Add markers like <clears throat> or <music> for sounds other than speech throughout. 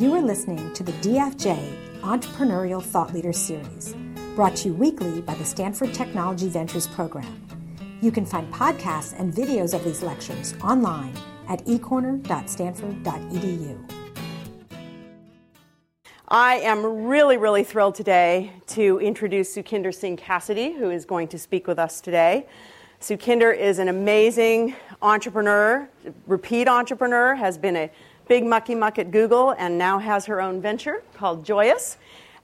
You are listening to the DFJ Entrepreneurial Thought Leader Series, brought to you weekly by the Stanford Technology Ventures Program. You can find podcasts and videos of these lectures online at ecorner.stanford.edu. I am really, really thrilled today to introduce Sukhinder Singh Cassidy, who is going to speak with us today. Sukhinder is an amazing entrepreneur, repeat entrepreneur, has been a big mucky muck at Google, and now has her own venture called Joyus.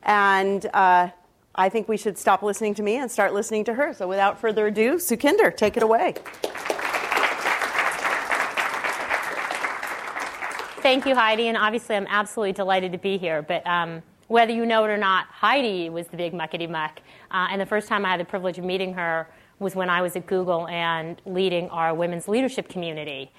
And uh, I think we should stop listening to me and start listening to her. So without further ado, Sukhinder, take it away. Thank you, Heidi. And obviously, I'm absolutely delighted to be here. But um, whether you know it or not, Heidi was the big muckety muck. Uh, and the first time I had the privilege of meeting her was when I was at Google and leading our women's leadership community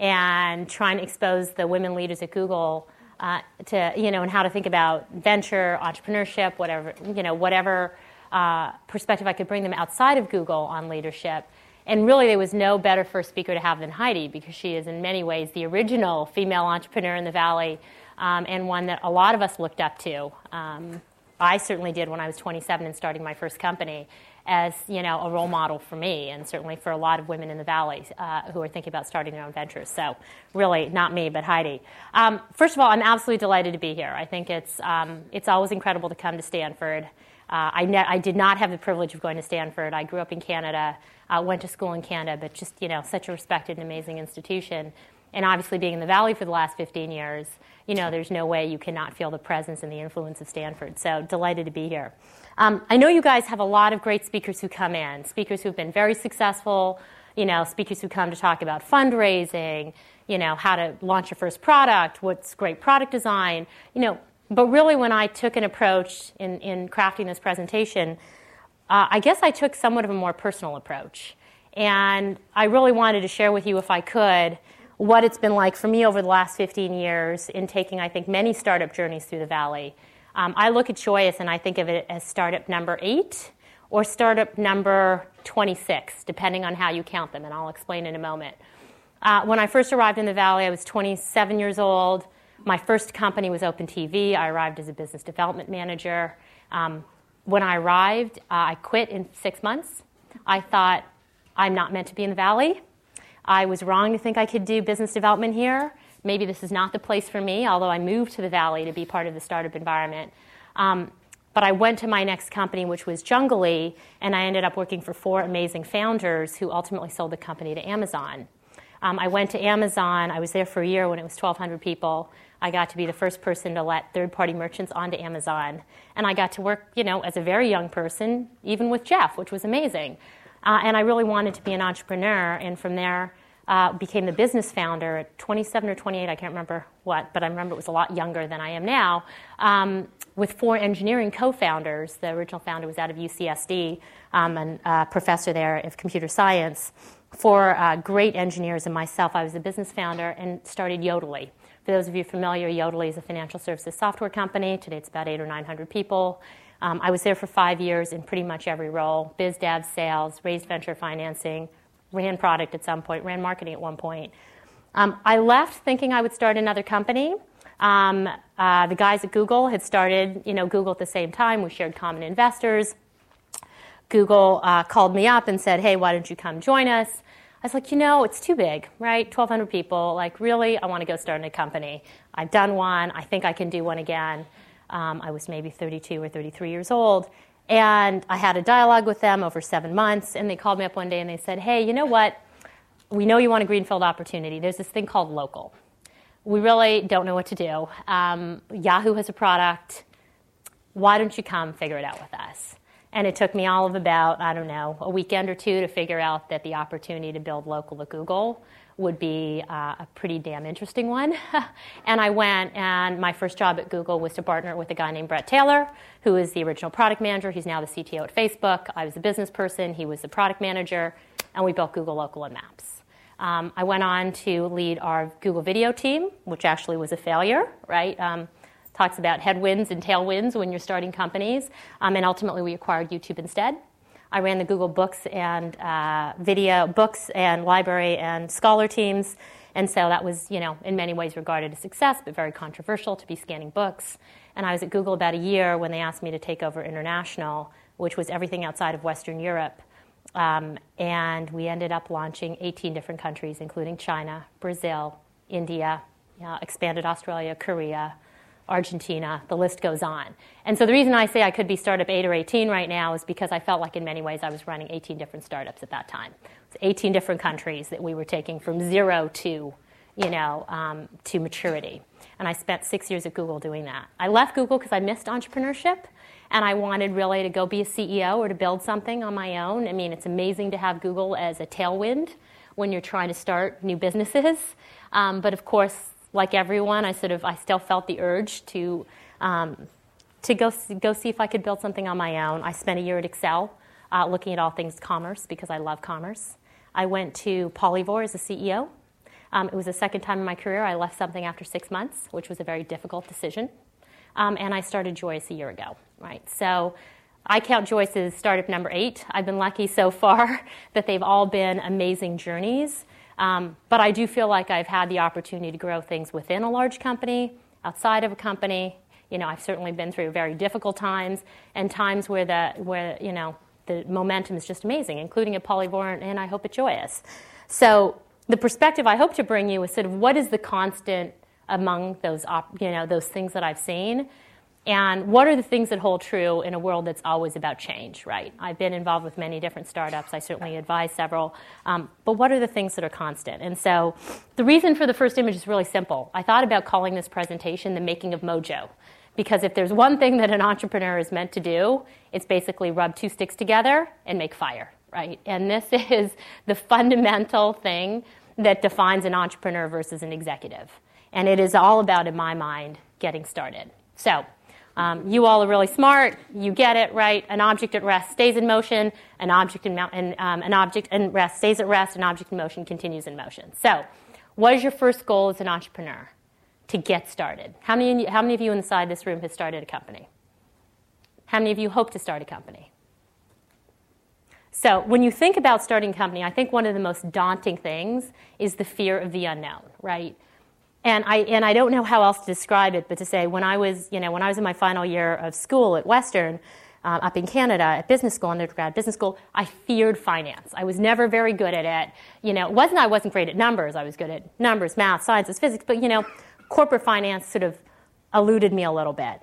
and trying to expose the women leaders at Google uh, to, you know, and how to think about venture, entrepreneurship, whatever, you know, whatever uh, perspective I could bring them outside of Google on leadership. And really, there was no better first speaker to have than Heidi because she is, in many ways, the original female entrepreneur in the Valley um, and one that a lot of us looked up to. Um, I certainly did when I was 27 and starting my first company as you know a role model for me and certainly for a lot of women in the valley uh, who are thinking about starting their own ventures. So really not me but heidi. Um, first of all i'm absolutely delighted to be here. I think it's, um, it's always incredible to come to stanford. Uh, I, ne- I, did not have the privilege of going to stanford. I grew up in canada uh, went to school in canada but just you know such a respected and amazing institution. And obviously being in the valley for the last 15 years you know there's no way you cannot feel the presence and the influence of stanford. So delighted to be here um, I know you guys have a lot of great speakers who come in, speakers who've been very successful, you know, speakers who come to talk about fundraising, you know, how to launch your first product, what's great product design, you know. But really, when I took an approach in, in crafting this presentation, uh, I guess I took somewhat of a more personal approach. And I really wanted to share with you, if I could, what it's been like for me over the last 15 years in taking, I think, many startup journeys through the Valley um, I look at Joyus and I think of it as startup number eight or startup number 26, depending on how you count them, and I'll explain in a moment. Uh, when I first arrived in the Valley, I was 27 years old. My first company was OpenTV. I arrived as a business development manager. Um, when I arrived, uh, I quit in six months. I thought, I'm not meant to be in the Valley. I was wrong to think I could do business development here maybe this is not the place for me, although I moved to the Valley to be part of the startup environment. Um, but I went to my next company, which was Junglee, and I ended up working for four amazing founders who ultimately sold the company to Amazon. Um, I went to Amazon. I was there for a year when it was 1,200 people. I got to be the first person to let third-party merchants onto Amazon, and I got to work, you know, as a very young person, even with Jeff, which was amazing. Uh, and I really wanted to be an entrepreneur, and from there, uh, became the business founder at 27 or 28, I can't remember what, but I remember it was a lot younger than I am now, um, with four engineering co founders. The original founder was out of UCSD, um, and a professor there of computer science. Four uh, great engineers and myself, I was the business founder and started Yodlee. For those of you familiar, Yodlee is a financial services software company. Today it's about eight or 900 people. Um, I was there for five years in pretty much every role biz dev, sales, raised venture financing, ran product at some point, ran marketing at one point. Um, I left thinking I would start another company. Um, uh, the guys at Google had started, you know, Google at the same time. We shared common investors. Google uh, called me up and said, "Hey, why don't you come join us?" I was like, you know, it's too big, right? 1,200 people. Like, really, I want to go start a company. I've done one. I think I can do one again. Um, I was maybe 32 or 33 years old. And I had a dialogue with them over seven months, and they called me up one day and they said, Hey, you know what? We know you want a greenfield opportunity. There's this thing called local. We really don't know what to do. Um, Yahoo has a product. Why don't you come figure it out with us? And it took me all of about, I don't know, a weekend or two to figure out that the opportunity to build local at Google would be uh, a pretty damn interesting one. <laughs> and I went, and my first job at Google was to partner with a guy named Bret Taylor, who is the original product manager. He's now the CTO at Facebook. I was a business person, he was the product manager, and we built Google Local and Maps. Um, I went on to lead our Google Video team, which actually was a failure, right? Um, talks about headwinds and tailwinds when you're starting companies. Um, and ultimately, we acquired YouTube instead. I ran the Google Books and uh, video books and library and scholar teams. And so that was, you know, in many ways regarded as success, but very controversial to be scanning books. And I was at Google about a year when they asked me to take over international, which was everything outside of Western Europe. Um, and we ended up launching 18 different countries, including China, Brazil, India, uh, expanded Australia, Korea, Argentina, the list goes on. And so the reason I say I could be startup 8 or 18 right now is because I felt like in many ways I was running 18 different startups at that time. It's 18 different countries that we were taking from zero to, you know, um, to maturity. And I spent six years at Google doing that. I left Google because I missed entrepreneurship and I wanted really to go be a CEO or to build something on my own. I mean, it's amazing to have Google as a tailwind when you're trying to start new businesses. Um, but of course, like everyone, I sort of I still felt the urge to um, to go go see if I could build something on my own. I spent a year at Accel uh, looking at all things commerce because I love commerce. I went to Polyvore as a CEO. Um, it was the second time in my career I left something after six months, which was a very difficult decision. Um, and I started Joyus a year ago, right? So I count Joyus as startup number eight. I've been lucky so far <laughs> that they've all been amazing journeys. Um, but I do feel like I've had the opportunity to grow things within a large company, outside of a company. You know, I've certainly been through very difficult times and times where the where you know the momentum is just amazing, including at Polyvore and I hope at Joyus. So the perspective I hope to bring you is sort of what is the constant among those op, you know those things that I've seen and what are the things that hold true in a world that's always about change, right? I've been involved with many different startups. I certainly advise several. Um, but what are the things that are constant? And so the reason for the first image is really simple. I thought about calling this presentation the making of mojo. Because if there's one thing that an entrepreneur is meant to do, it's basically rub two sticks together and make fire, right? And this <laughs> is the fundamental thing that defines an entrepreneur versus an executive. And it is all about, in my mind, getting started. So, um, you all are really smart. You get it right. An object at rest stays in motion. An object in mo- and, um, an object in rest stays at rest. An object in motion continues in motion. So, what is your first goal as an entrepreneur? To get started. How many, how many of you inside this room have started a company? How many of you hope to start a company? So, when you think about starting a company, I think one of the most daunting things is the fear of the unknown, right? And I, and I don't know how else to describe it, but to say when I was, you know, when I was in my final year of school at Western, uh, up in Canada at business school, undergrad business school, I feared finance. I was never very good at it. You know, it wasn't I wasn't great at numbers. I was good at numbers, math, sciences, physics, but you know, corporate finance sort of eluded me a little bit.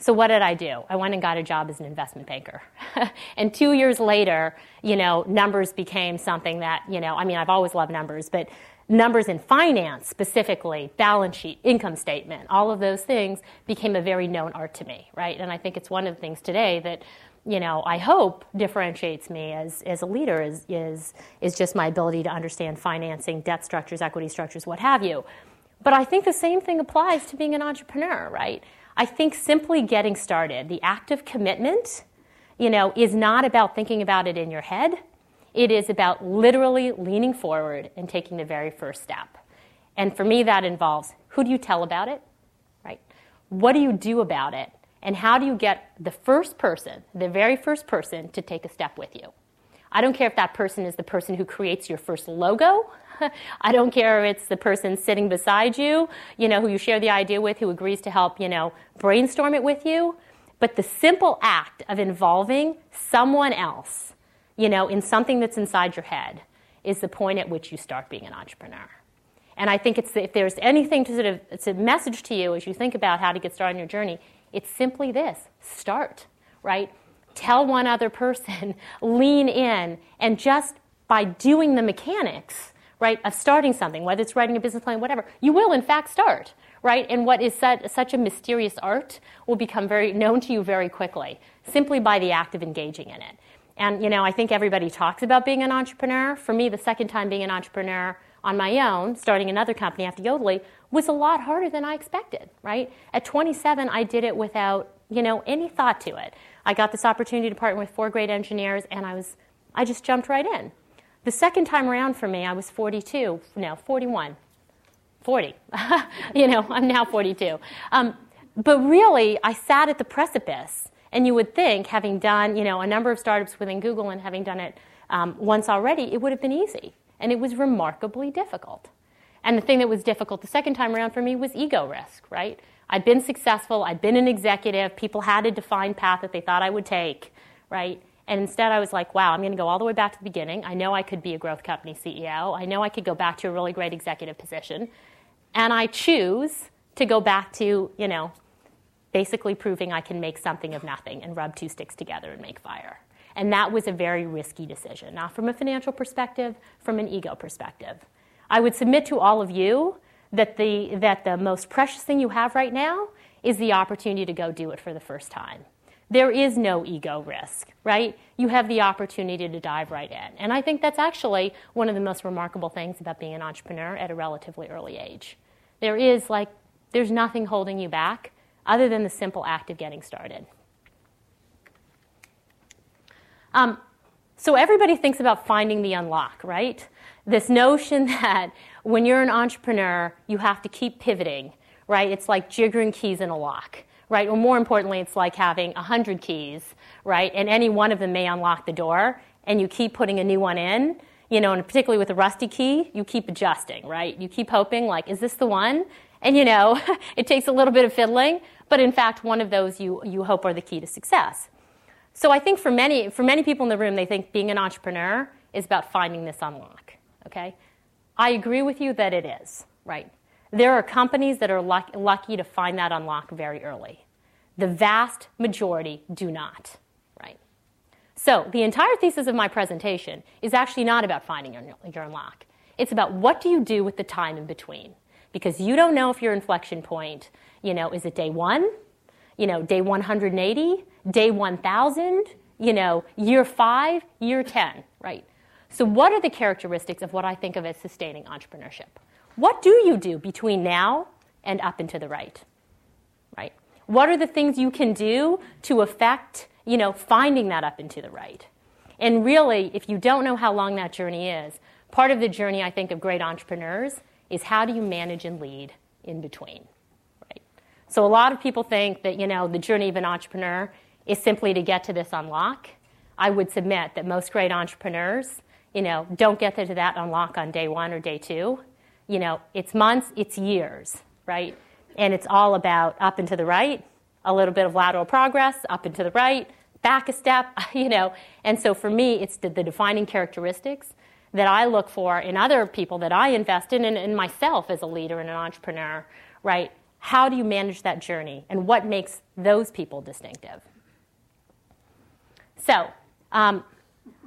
So what did I do? I went and got a job as an investment banker. <laughs> and two years later, you know, numbers became something that, you know, I mean, I've always loved numbers, but numbers in finance specifically, balance sheet, income statement, all of those things became a very known art to me, right? And I think it's one of the things today that you know, I hope differentiates me as, as a leader is, is, is just my ability to understand financing, debt structures, equity structures, what have you. But I think the same thing applies to being an entrepreneur, right? I think simply getting started, the act of commitment, you know, is not about thinking about it in your head. It is about literally leaning forward and taking the very first step. And for me, that involves who do you tell about it, right? What do you do about it? And how do you get the first person, the very first person, to take a step with you? I don't care if that person is the person who creates your first logo. <laughs> I don't care if it's the person sitting beside you, you know, who you share the idea with, who agrees to help, you know, brainstorm it with you. But the simple act of involving someone else you know, in something that's inside your head is the point at which you start being an entrepreneur. And I think it's, if there's anything to sort of, it's a message to you as you think about how to get started on your journey, it's simply this start, right? Tell one other person, <laughs> lean in, and just by doing the mechanics, right, of starting something, whether it's writing a business plan, whatever, you will in fact start, right? And what is such a mysterious art will become very known to you very quickly, simply by the act of engaging in it. And you know, I think everybody talks about being an entrepreneur. For me, the second time being an entrepreneur on my own, starting another company after Yodlee, was a lot harder than I expected, right? At 27, I did it without, you know, any thought to it. I got this opportunity to partner with four great engineers and I was I just jumped right in. The second time around for me, I was 42, no, 41. 40. <laughs> you know, I'm now 42. Um, but really, I sat at the precipice and you would think, having done you know, a number of startups within Google and having done it um, once already, it would have been easy. And it was remarkably difficult. And the thing that was difficult the second time around for me was ego risk, right? I'd been successful, I'd been an executive, people had a defined path that they thought I would take, right? And instead, I was like, wow, I'm going to go all the way back to the beginning. I know I could be a growth company CEO. I know I could go back to a really great executive position. And I choose to go back to, you know, basically proving I can make something of nothing and rub two sticks together and make fire. And that was a very risky decision, not from a financial perspective, from an ego perspective. I would submit to all of you that the, that the most precious thing you have right now is the opportunity to go do it for the first time. There is no ego risk, right? You have the opportunity to dive right in. And I think that's actually one of the most remarkable things about being an entrepreneur at a relatively early age. There is like, there's nothing holding you back other than the simple act of getting started. Um, so everybody thinks about finding the unlock, right? This notion <laughs> that when you're an entrepreneur, you have to keep pivoting, right? It's like jiggering keys in a lock, right? Or more importantly, it's like having 100 keys, right? And any one of them may unlock the door, and you keep putting a new one in, you know, and particularly with a rusty key, you keep adjusting, right? You keep hoping, like, is this the one? And you know, <laughs> it takes a little bit of fiddling, but in fact, one of those you, you hope are the key to success. So I think for many, for many people in the room, they think being an entrepreneur is about finding this unlock, okay? I agree with you that it is, right? There are companies that are luck- lucky to find that unlock very early. The vast majority do not, right? So the entire thesis of my presentation is actually not about finding your, your unlock. It's about what do you do with the time in between? Because you don't know if your inflection point, you know, is it day one, you know, day 180, day 1000, you know, year five, year 10, right? So, what are the characteristics of what I think of as sustaining entrepreneurship? What do you do between now and up and to the right? Right? What are the things you can do to affect, you know, finding that up and to the right? And really, if you don't know how long that journey is, part of the journey I think of great entrepreneurs is how do you manage and lead in between? Right? So a lot of people think that, you know, the journey of an entrepreneur is simply to get to this unlock. I would submit that most great entrepreneurs you know, don't get to that unlock on day one or day two. You know, it's months, it's years, right? And it's all about up and to the right, a little bit of lateral progress, up and to the right, back a step, <laughs> you know. And so for me, it's the, the defining characteristics that I look for in other people that I invest in and in myself as a leader and an entrepreneur, right? How do you manage that journey and what makes those people distinctive? So, um,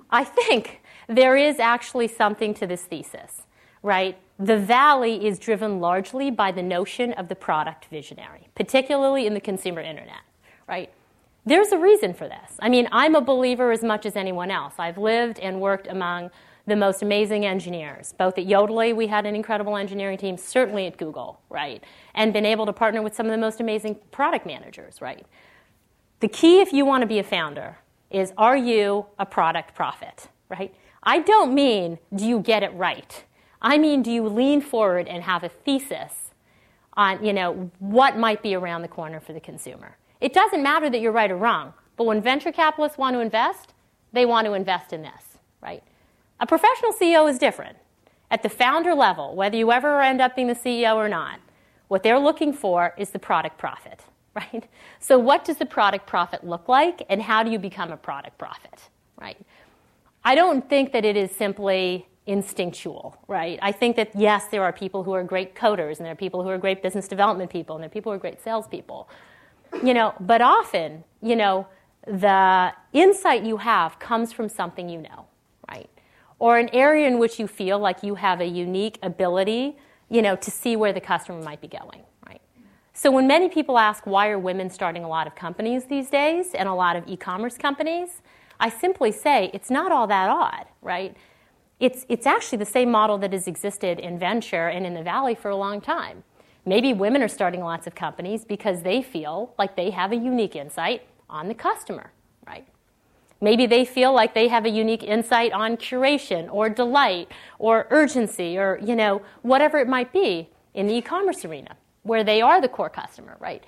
I think there is actually something to this thesis, right? The valley is driven largely by the notion of the product visionary, particularly in the consumer internet, right? There's a reason for this. I mean, I'm a believer as much as anyone else. I've lived and worked among the most amazing engineers. Both at Yodlee, we had an incredible engineering team, certainly at Google, right? And been able to partner with some of the most amazing product managers, right? The key, if you want to be a founder, is are you a product prophet, right? I don't mean do you get it right. I mean do you lean forward and have a thesis on, you know, what might be around the corner for the consumer. It doesn't matter that you're right or wrong, but when venture capitalists want to invest, they want to invest in this, right? A professional CEO is different. At the founder level, whether you ever end up being the CEO or not, what they're looking for is the product prophet, <laughs> right? So what does the product prophet look like and how do you become a product prophet, right? I don't think that it is simply instinctual, right? I think that yes, there are people who are great coders, and there are people who are great business development people, and there are people who are great salespeople. You know, but often, you know, the insight you have comes from something you know? Or an area in which you feel like you have a unique ability, you know, to see where the customer might be going, right? So when many people ask why are women starting a lot of companies these days and a lot of e-commerce companies, I simply say it's not all that odd, right? It's, it's actually the same model that has existed in venture and in the valley for a long time. Maybe women are starting lots of companies because they feel like they have a unique insight on the customer? Maybe they feel like they have a unique insight on curation or delight or urgency or, you know, whatever it might be in the e-commerce arena where they are the core customer, right?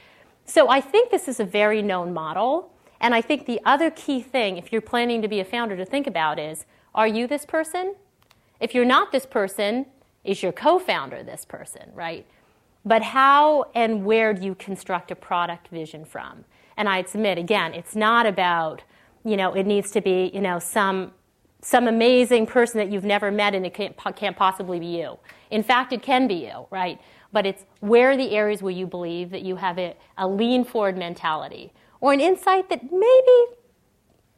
So I think this is a very known model and I think the other key thing, if you're planning to be a founder, to think about is are you this person? If you're not this person, Is your co founder this person, right? But how and where do you construct a product vision from? And I'd submit, again, it's not about, you know, it needs to be, you know, some, some amazing person that you've never met and it can't, can't possibly be you. In fact, it can be you, right? But it's where are the areas where you believe that you have a, a lean forward mentality or an insight that maybe,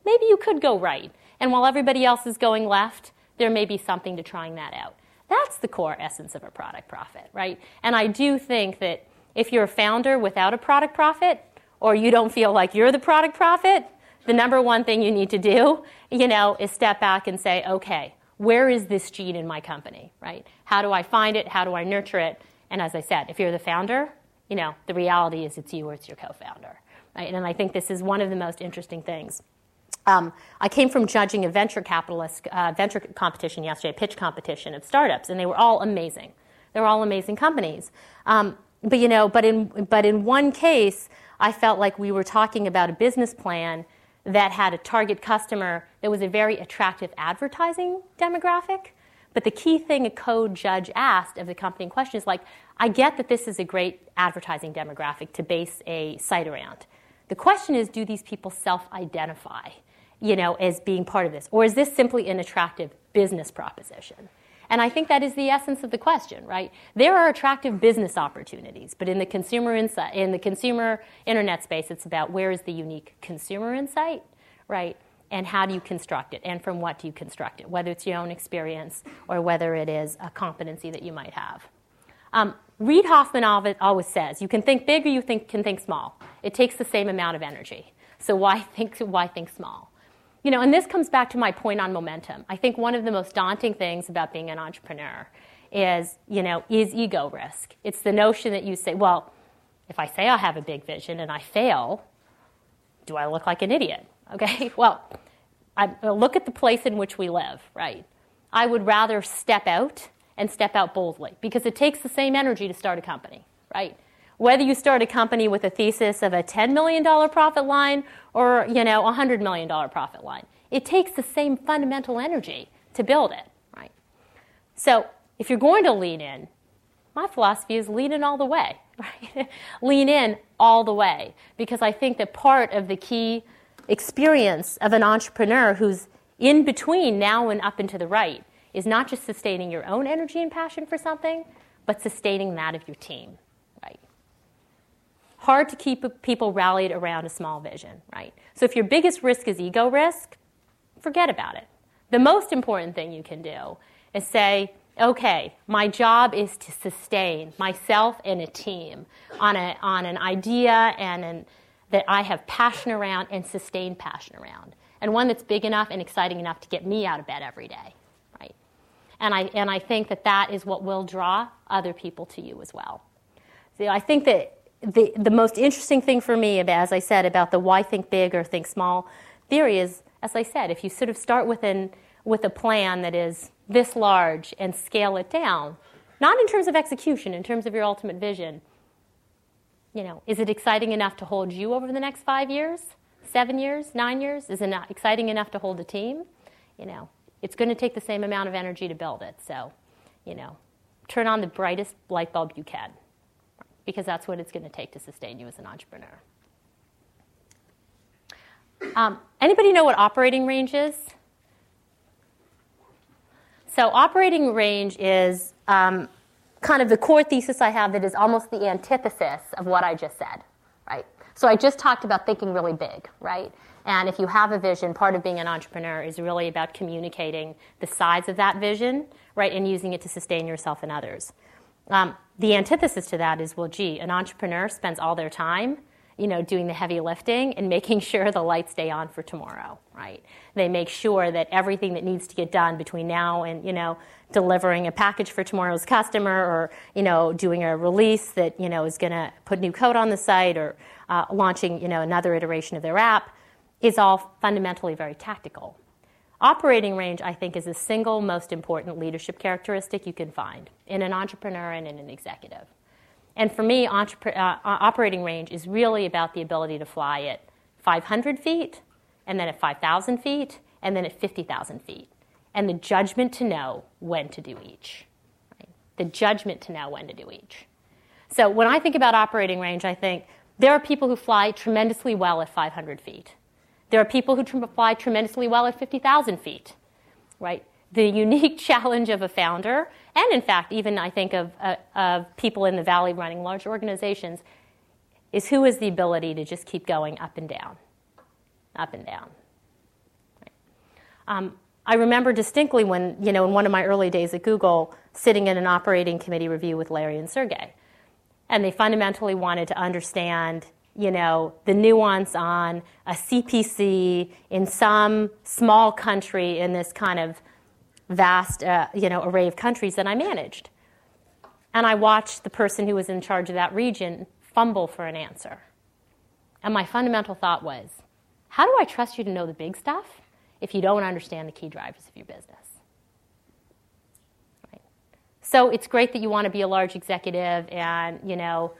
maybe you could go right. And while everybody else is going left, there may be something to trying that out. That's the core essence of a product prophet, right? And I do think that if you're a founder without a product prophet, or you don't feel like you're the product prophet, the number one thing you need to do, you know, is step back and say, okay, where is this gene in my company, right? How do I find it? How do I nurture it? And as I said, if you're the founder, you know, the reality is it's you or it's your co-founder, right? And I think this is one of the most interesting things. Um, I came from judging a venture capitalist uh, venture competition yesterday, a pitch competition of startups, and they were all amazing. They were all amazing companies. Um, but you know, but in but in one case, I felt like we were talking about a business plan that had a target customer that was a very attractive advertising demographic. But the key thing a code judge asked of the company in question is like, I get that this is a great advertising demographic to base a site around. The question is, do these people self identify? you know, as being part of this? Or is this simply an attractive business proposition? And I think that is the essence of the question, right? There are attractive business opportunities, but in the consumer insight, in the consumer internet space, it's about where is the unique consumer insight, right? And how do you construct it, and from what do you construct it? Whether it's your own experience or whether it is a competency that you might have. Um, Reid Hoffman always says, you can think big or you think, can think small. It takes the same amount of energy. So why <laughs> think, why think small? You know, and this comes back to my point on momentum. I think one of the most daunting things about being an entrepreneur is, you know, is ego risk. It's the notion that you say, well, if I say I have a big vision and I fail, do I look like an idiot? <laughs> Okay, well, I uh, look at the place in which we live, right? I would rather step out and step out boldly because it takes the same energy to start a company, right? Whether you start a company with a thesis of a $10 million profit line or you know a $100 million profit line. It takes the same fundamental energy to build it right? So if you're going to lean in my philosophy is lean in all the way <laughs> right? Lean in all the way because i think that part of the key experience of an entrepreneur who's in between now and up and to the right is not just sustaining your own energy and passion for something but sustaining that of your team hard to keep people rallied around a small vision, right? So if your biggest risk is ego risk, forget about it. The most important thing you can do is say, okay, my job is to sustain myself and a team on, a, on an idea and an, that I have passion around and sustained passion around, and one that's big enough and exciting enough to get me out of bed every day, right? And I, and I think that that is what will draw other people to you as well. So I think that the, the most interesting thing for me, as I said, about the why think big or think small theory is, as I said, if you sort of start with, an, with a plan that is this large and scale it down, not in terms of execution, in terms of your ultimate vision, you know, is it exciting enough to hold you over the next five years, seven years, nine years? Is it not exciting enough to hold a team? You know, it's going to take the same amount of energy to build it. So, you know, turn on the brightest light bulb you can because that's what it's going to take to sustain you as an entrepreneur. Um, anybody know what operating range is? So, operating range is um, kind of the core thesis I have that is almost the antithesis of what I just said, right? So, I just talked about thinking really big, right? And if you have a vision, part of being an entrepreneur is really about communicating the size of that vision, right, and using it to sustain yourself and others. Um, the antithesis to that is, well, gee, an entrepreneur spends all their time, you know, doing the heavy lifting and making <laughs> sure the lights stay on for tomorrow, right? They make sure that everything that needs to get done between now and, you know, delivering a package for tomorrow's customer or, you know, doing a release that, you know, is going to put new code on the site or uh, launching, you know, another iteration of their app is all fundamentally very tactical. Operating range, I think, is the single most important leadership characteristic you can find in an entrepreneur and in an executive. And for me, uh, operating range is really about the ability to fly at 500 feet, and then at 5,000 feet, and then at 50,000 feet, and the judgment to know when to do each. Right? the judgment to know when to do each. So when I think about operating range, I think there are people who fly tremendously well at 500 feet. There are people who fly tremendously well at 50,000 feet, right? The unique <laughs> challenge of a founder, and in fact, even I think of, uh, of people in the valley running large organizations, is who has the ability to just keep going up and down, up and down. Right? Um, I remember distinctly when, you know, in one of my early days at Google, sitting in an operating committee review with Larry and Sergey. And they fundamentally wanted to understand you know, the nuance on a CPC in some small country in this kind of vast, uh, you know, array of countries that I managed. And I watched the person who was in charge of that region fumble for an answer. And my fundamental thought was, how do I trust you to know the big stuff if you don't understand the key drivers of your business? Right. So it's great that you want to be a large executive and, you know,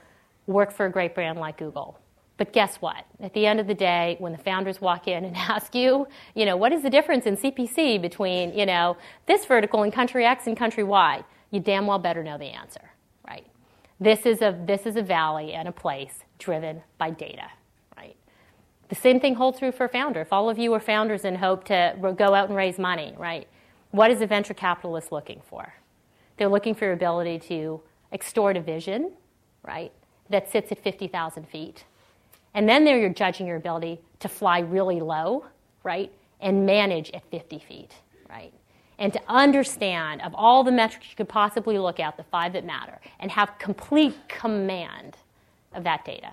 work for a great brand like Google. But guess what? At the end of the day, when the founders walk in and <laughs> ask you, you know, what is the difference in CPC between, you know, this vertical in country X and country Y, you damn well better know the answer, right? This is a this is a valley and a place driven by data, right? The same thing holds true for a founder. If all of you are founders and hope to go out and raise money, right? What is a venture capitalist looking for? They're looking for your ability to extort a vision, right, that sits at 50,000 feet and then there you're judging your ability to fly really low, right? And manage at 50 feet, right? And to understand of all the metrics you could possibly look at, the five that matter, and have complete command of that data.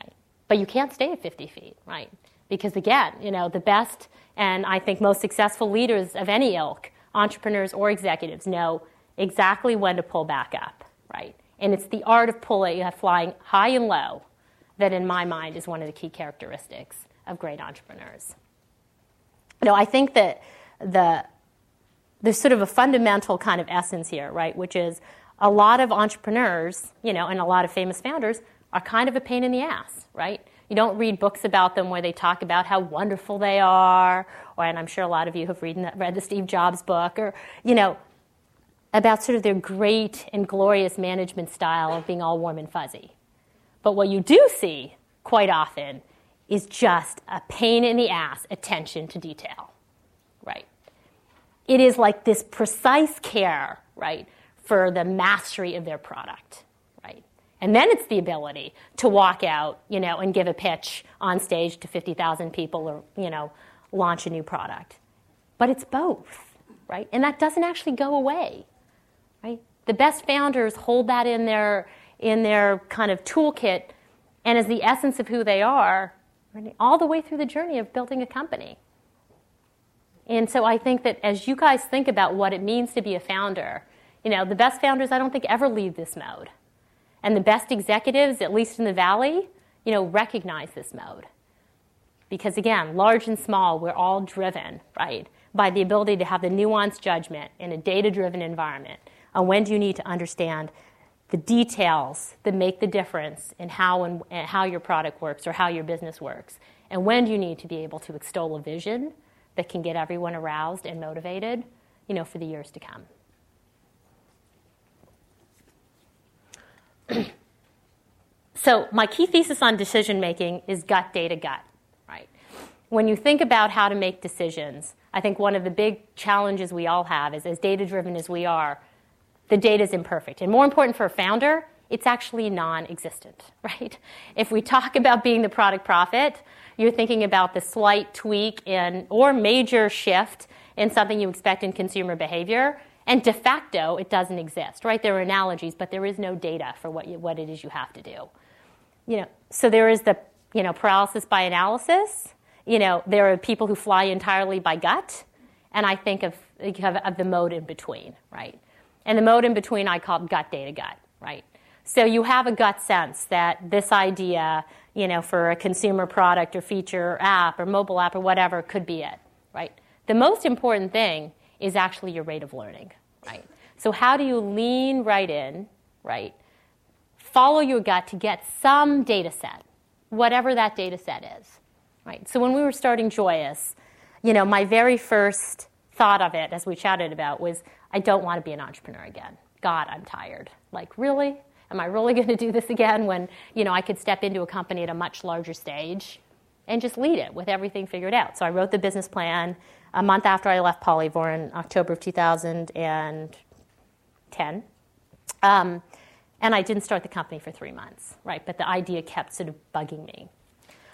Right? But you can't stay at 50 feet, right? Because again, you know, the best and I think most successful leaders of any ilk, entrepreneurs or executives, know exactly when to pull back up, right? And it's the art of pulling, flying high and low that, in my mind, is one of the key characteristics of great entrepreneurs. You know, I think that the there's sort of a fundamental kind of essence here, right? Which is a lot of entrepreneurs, you know, and a lot of famous founders are kind of a pain in the ass, right? You don't read books about them where they talk about how wonderful they are, or and I'm sure a lot of you have read, read the Steve Jobs book, or you know, about sort of their great and glorious management style of being all warm and fuzzy. But what you do see quite often is just a pain in the ass attention to detail, right? It is like this precise care, right, for the mastery of their product, right? And then it's the ability to walk out, you know, and give a pitch on stage to 50,000 people or, you know, launch a new product. But it's both, right? And that doesn't actually go away, right? The best founders hold that in their in their kind of toolkit and as the essence of who they are all the way through the journey of building a company. And so I think that as you guys think about what it means to be a founder, you know, the best founders I don't think ever leave this mode. And the best executives, at least in the valley, you know, recognize this mode. Because again, large and small, we're all driven, right, by the ability to have the nuanced judgment in a data driven environment on when do you need to understand the details that make the difference in how and, and, how your product works or how your business works. And when do you need to be able to extol a vision that can get everyone aroused and motivated, you know, for the years to come. <clears throat> so my key thesis on decision making is gut data gut, right? When you think about how to make decisions, I think one of the big challenges we all have is as data driven as we are, the data is imperfect. And more important for a founder, it's actually non existent, <laughs> right? If we talk about being the product prophet, you're thinking about the slight tweak in or major shift in something you expect in consumer behavior. And de facto, it doesn't exist, right? There are analogies, but there is no data for what, you, what it is you have to do. You know, so there is the you know, paralysis by analysis. You know, there are people who fly entirely by gut. And I think of, of the mode in between, right? And the mode in between I call gut data gut, right? So you have a gut sense that this idea, you know, for a consumer product or feature or app or mobile app or whatever could be it, right? The most important thing is actually your rate of learning, right? So how do you lean right in, right? Follow your gut to get some data set, whatever that data set is, right? So when we were starting Joyus, you know, my very first thought of it, as we chatted about, was I don't want to be an entrepreneur again. God, I'm tired. Like, really? Am I really <laughs> going to do this again when, you know, I could step into a company at a much larger stage and just lead it with everything figured out? So I wrote the business plan a month after I left Polyvore in October of 2010. Um, and I didn't start the company for three months, right? But the idea kept sort of bugging me.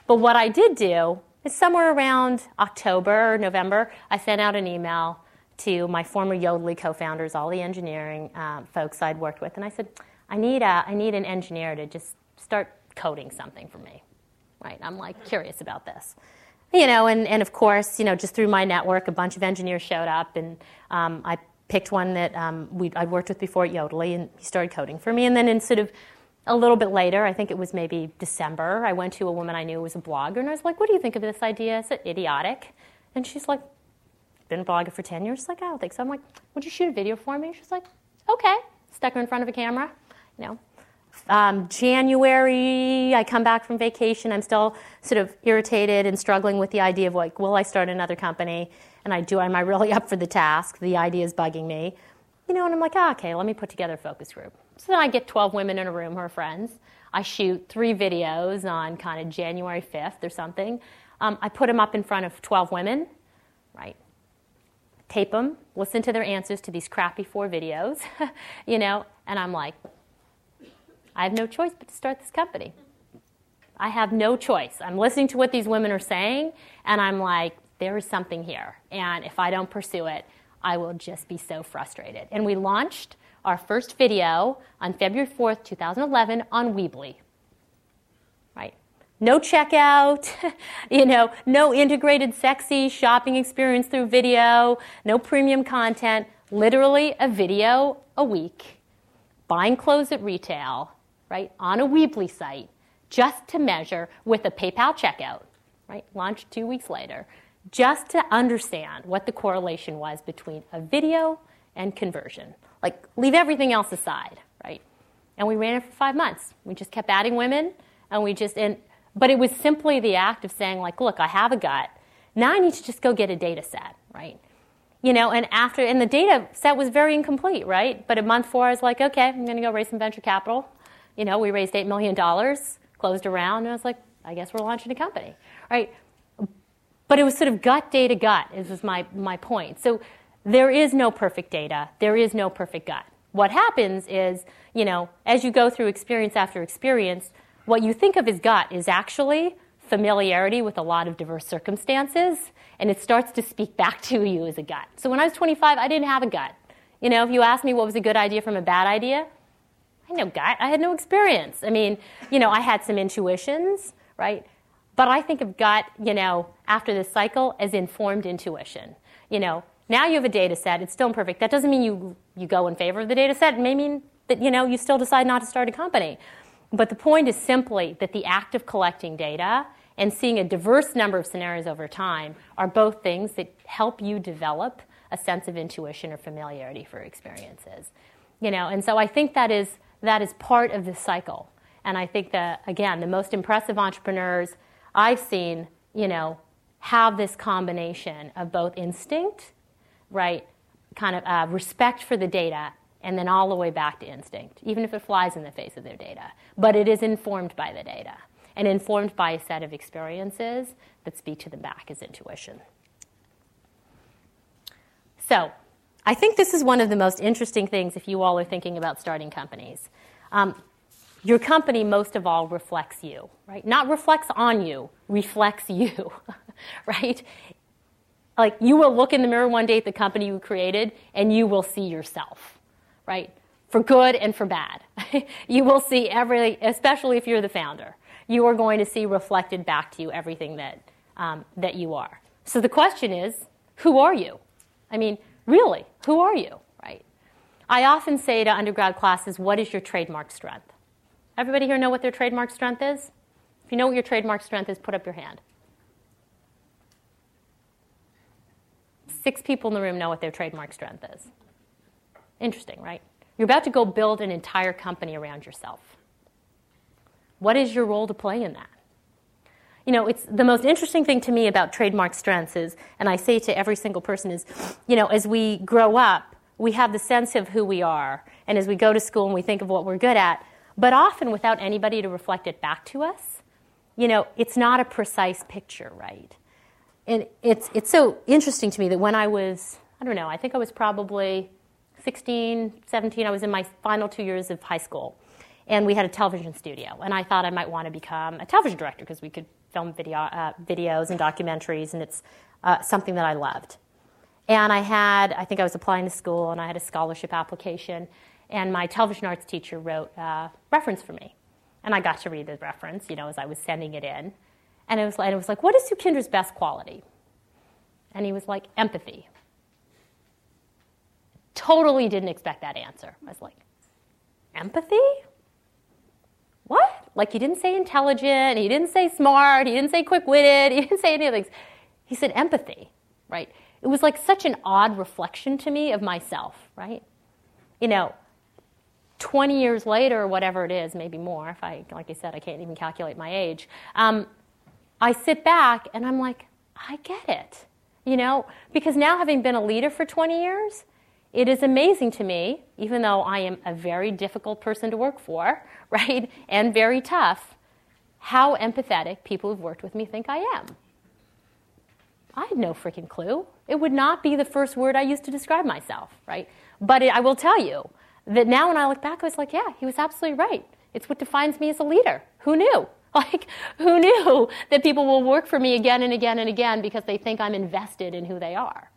But what I did do is somewhere around October, or November, I sent out an email to my former Yodlee co-founders, all the engineering uh, folks I'd worked with, and I said, I need, a, I need an engineer to just start coding something for me, right? I'm like curious about this. You know, and, and of course, you know, just through my network, a bunch of engineers showed up, and um, I picked one that um, I'd worked with before at Yodlee, and he started coding for me. And then in sort of a little bit later, I think it was maybe December, I went to a woman I knew was a blogger, and I was like, what do you think of this idea? Is it idiotic? And she's like, been a blogger for 10 years. She's like, I don't think so. I'm like, would you shoot a video for me? She's like, okay. Stuck her in front of a camera, you know. Um, January, I come back from vacation. I'm still sort of irritated and struggling with the idea of like, will I start another company? And I do. Am I really <laughs> up for the task? The idea is bugging me, you know. And I'm like, ah, okay, let me put together a focus group. So then I get 12 women in a room who are friends. I shoot three videos on kind of January 5th or something. Um, I put them up in front of 12 women, right? Tape them, listen to their answers to these crappy four videos, <laughs> you know, and I'm like, I have no choice but to start this company. I have no choice. I'm listening to what these women are saying, and I'm like, there is something here. And if I don't pursue it, I will just be so frustrated. And we launched our first video on February 4th, 2011 on Weebly. No checkout, <laughs> you know, no integrated sexy shopping experience through video, no premium content, literally a video a week, buying clothes at retail, right, on a Weebly site, just to measure with a PayPal checkout, right, launched two weeks later, just to understand what the correlation was between a video and conversion. Like, leave everything else aside, right? And we ran it for five months. We just kept adding women, and we just, and, but it was simply the act of saying, like, look, I have a gut. Now I need to just go get a data set, right? You know, and after, and the data set was very incomplete, right? But at month four, I was like, okay, I'm going to go raise some venture capital. You know, we raised $8 million, closed around, and I was like, I guess we're launching a company, right? But it was sort of gut data gut, This was my, my point. So there is no perfect data, there is no perfect gut. What happens is, you know, as you go through experience after experience, what you think of as gut is actually familiarity with a lot of diverse circumstances, and it starts to speak back to you as a gut. So when I was 25, I didn't have a gut. You know, if you asked me what was a good idea from a bad idea, I no gut. I had no experience. I mean, you know, I had some intuitions, right? But I think of gut, you know, after this cycle as informed intuition. You know, now you have a data set, it's still imperfect. That doesn't mean you, you go in favor of the data set. It may mean that, you know, you still decide not to start a company. But the point is simply that the act of collecting data and seeing a diverse number of scenarios over time are both things that help you develop a sense of intuition or familiarity for experiences. You know, and so I think that is that is part of the cycle. And I think that again, the most impressive entrepreneurs I've seen, you know, have this combination of both instinct, right, kind of uh, respect for the data, and then all the way back to instinct, even if it flies in the face of their data. But it is informed by the data and informed by a set of experiences that speak to them back as intuition. So, I think this is one of the most interesting things if you all are thinking about starting companies. Um, your company most of all reflects you, right? Not reflects on you, reflects you, <laughs> right? Like you will look in the mirror one day at the company you created and you will see yourself, right? For good and for bad. <laughs> you will see every, especially if you're the founder, you are going to see reflected back to you everything that, um, that you are. So the question is, who are you? I mean, really, who are you, right? I often say to undergrad classes, what is your trademark strength? Everybody here know what their trademark strength is? If you know what your trademark strength is, put up your hand. Six people in the room know what their trademark strength is. Interesting, right? You're about to go build an entire company around yourself. What is your role to play in that? You know, it's the most interesting thing to me about trademark strengths is, and I say to every single person is, you know, as we grow up, we have the sense of who we are. And as we go to school and we think of what we're good at, but often without anybody to reflect it back to us, you know, it's not a precise picture, right? And it's, it's so interesting to me that when I was, I don't know, I think I was probably 16, 17, I was in my final two years of high school. And we had a television studio. And I thought I might want to become a television director because we could film video, uh, videos and documentaries, and it's uh, something that I loved. And I had, I think I was applying to school, and I had a scholarship application, and my television arts teacher wrote a reference for me. And I got to read the reference, you know, as I was sending it in. And it was, and it was like, what is Sukhinder's best quality? And he was like, empathy. Totally didn't expect that answer. I was like, empathy? What? Like, he didn't say intelligent, he didn't say smart, he didn't say quick witted, <laughs> he didn't say any of things. He said empathy, right? It was like such an odd reflection to me of myself, right? You know, 20 years later, or whatever it is, maybe more, if I, like I said, I can't even calculate my age, um, I sit back and I'm like, I get it. You know, because now having been a leader for 20 years, it is amazing to me, even though I am a very difficult person to work for, <laughs> right, and very tough, how empathetic people who've worked with me think I am. I had no freaking clue. It would not be the first word I used to describe myself, right? But it, I will tell you that now when I look back, I was like, yeah, he was absolutely right. It's what defines me as a leader. Who knew? <laughs> Like, who knew that people will work for me again and again and again because they think I'm invested in who they are?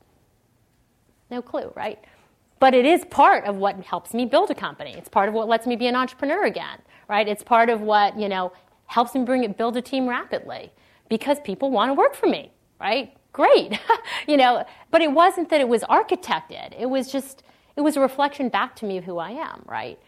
No clue, right? But it is part of what helps me build a company. It's part of what lets me be an entrepreneur again, right? It's part of what, you know, helps me bring it, build a team rapidly because people want to work for me, right? Great. <laughs> you know, but it wasn't that it was architected. It was just, it was a reflection back to me of who I am, right?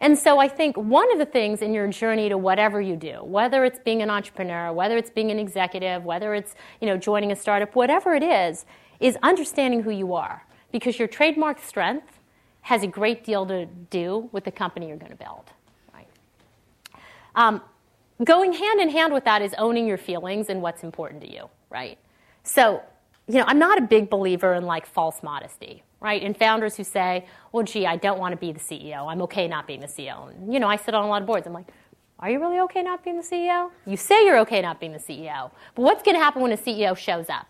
And so I think one of the things in your journey to whatever you do, whether it's being an entrepreneur, whether it's being an executive, whether it's, you know, joining a startup, whatever it is, is understanding who you are. Because your trademark strength has a great deal to do with the company you're going to build. Right? Um, going hand in hand with that is owning your feelings and what's important to you, right? So, you know, I'm not a big believer in like false modesty, right? And founders who say, well, gee, I don't want to be the CEO. I'm okay not being the CEO. And, you know, I sit on a lot of boards. I'm like, are you really okay not being the CEO? You say you're okay not being the CEO. But what's going to happen when a CEO shows up?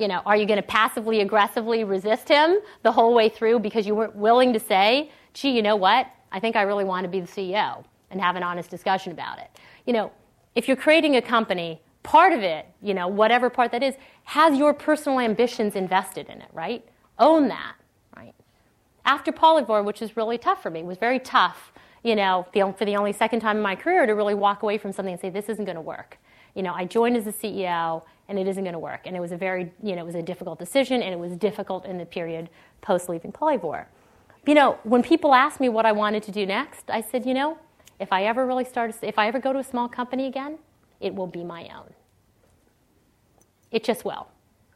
You know, are you going to passively aggressively resist him the whole way through because you weren't willing to say, gee, you know what? I think I really want to be the CEO and have an honest discussion about it. You know, if you're creating a company, part of it, you know, whatever part that is, has your personal ambitions invested in it, right? Own that right? after Polyvore, which was really tough for me, was very tough, you know, for the only second time in my career to really walk away from something and say, this isn't going to work. You know, I joined as a CEO and it isn't going to work. And it was a very, you know, it was a difficult decision and it was difficult in the period post leaving Polyvore. You know, when people asked me what I wanted to do next, I said, you know, if I ever really start, if I ever go to a small company again, it will be my own. It just will.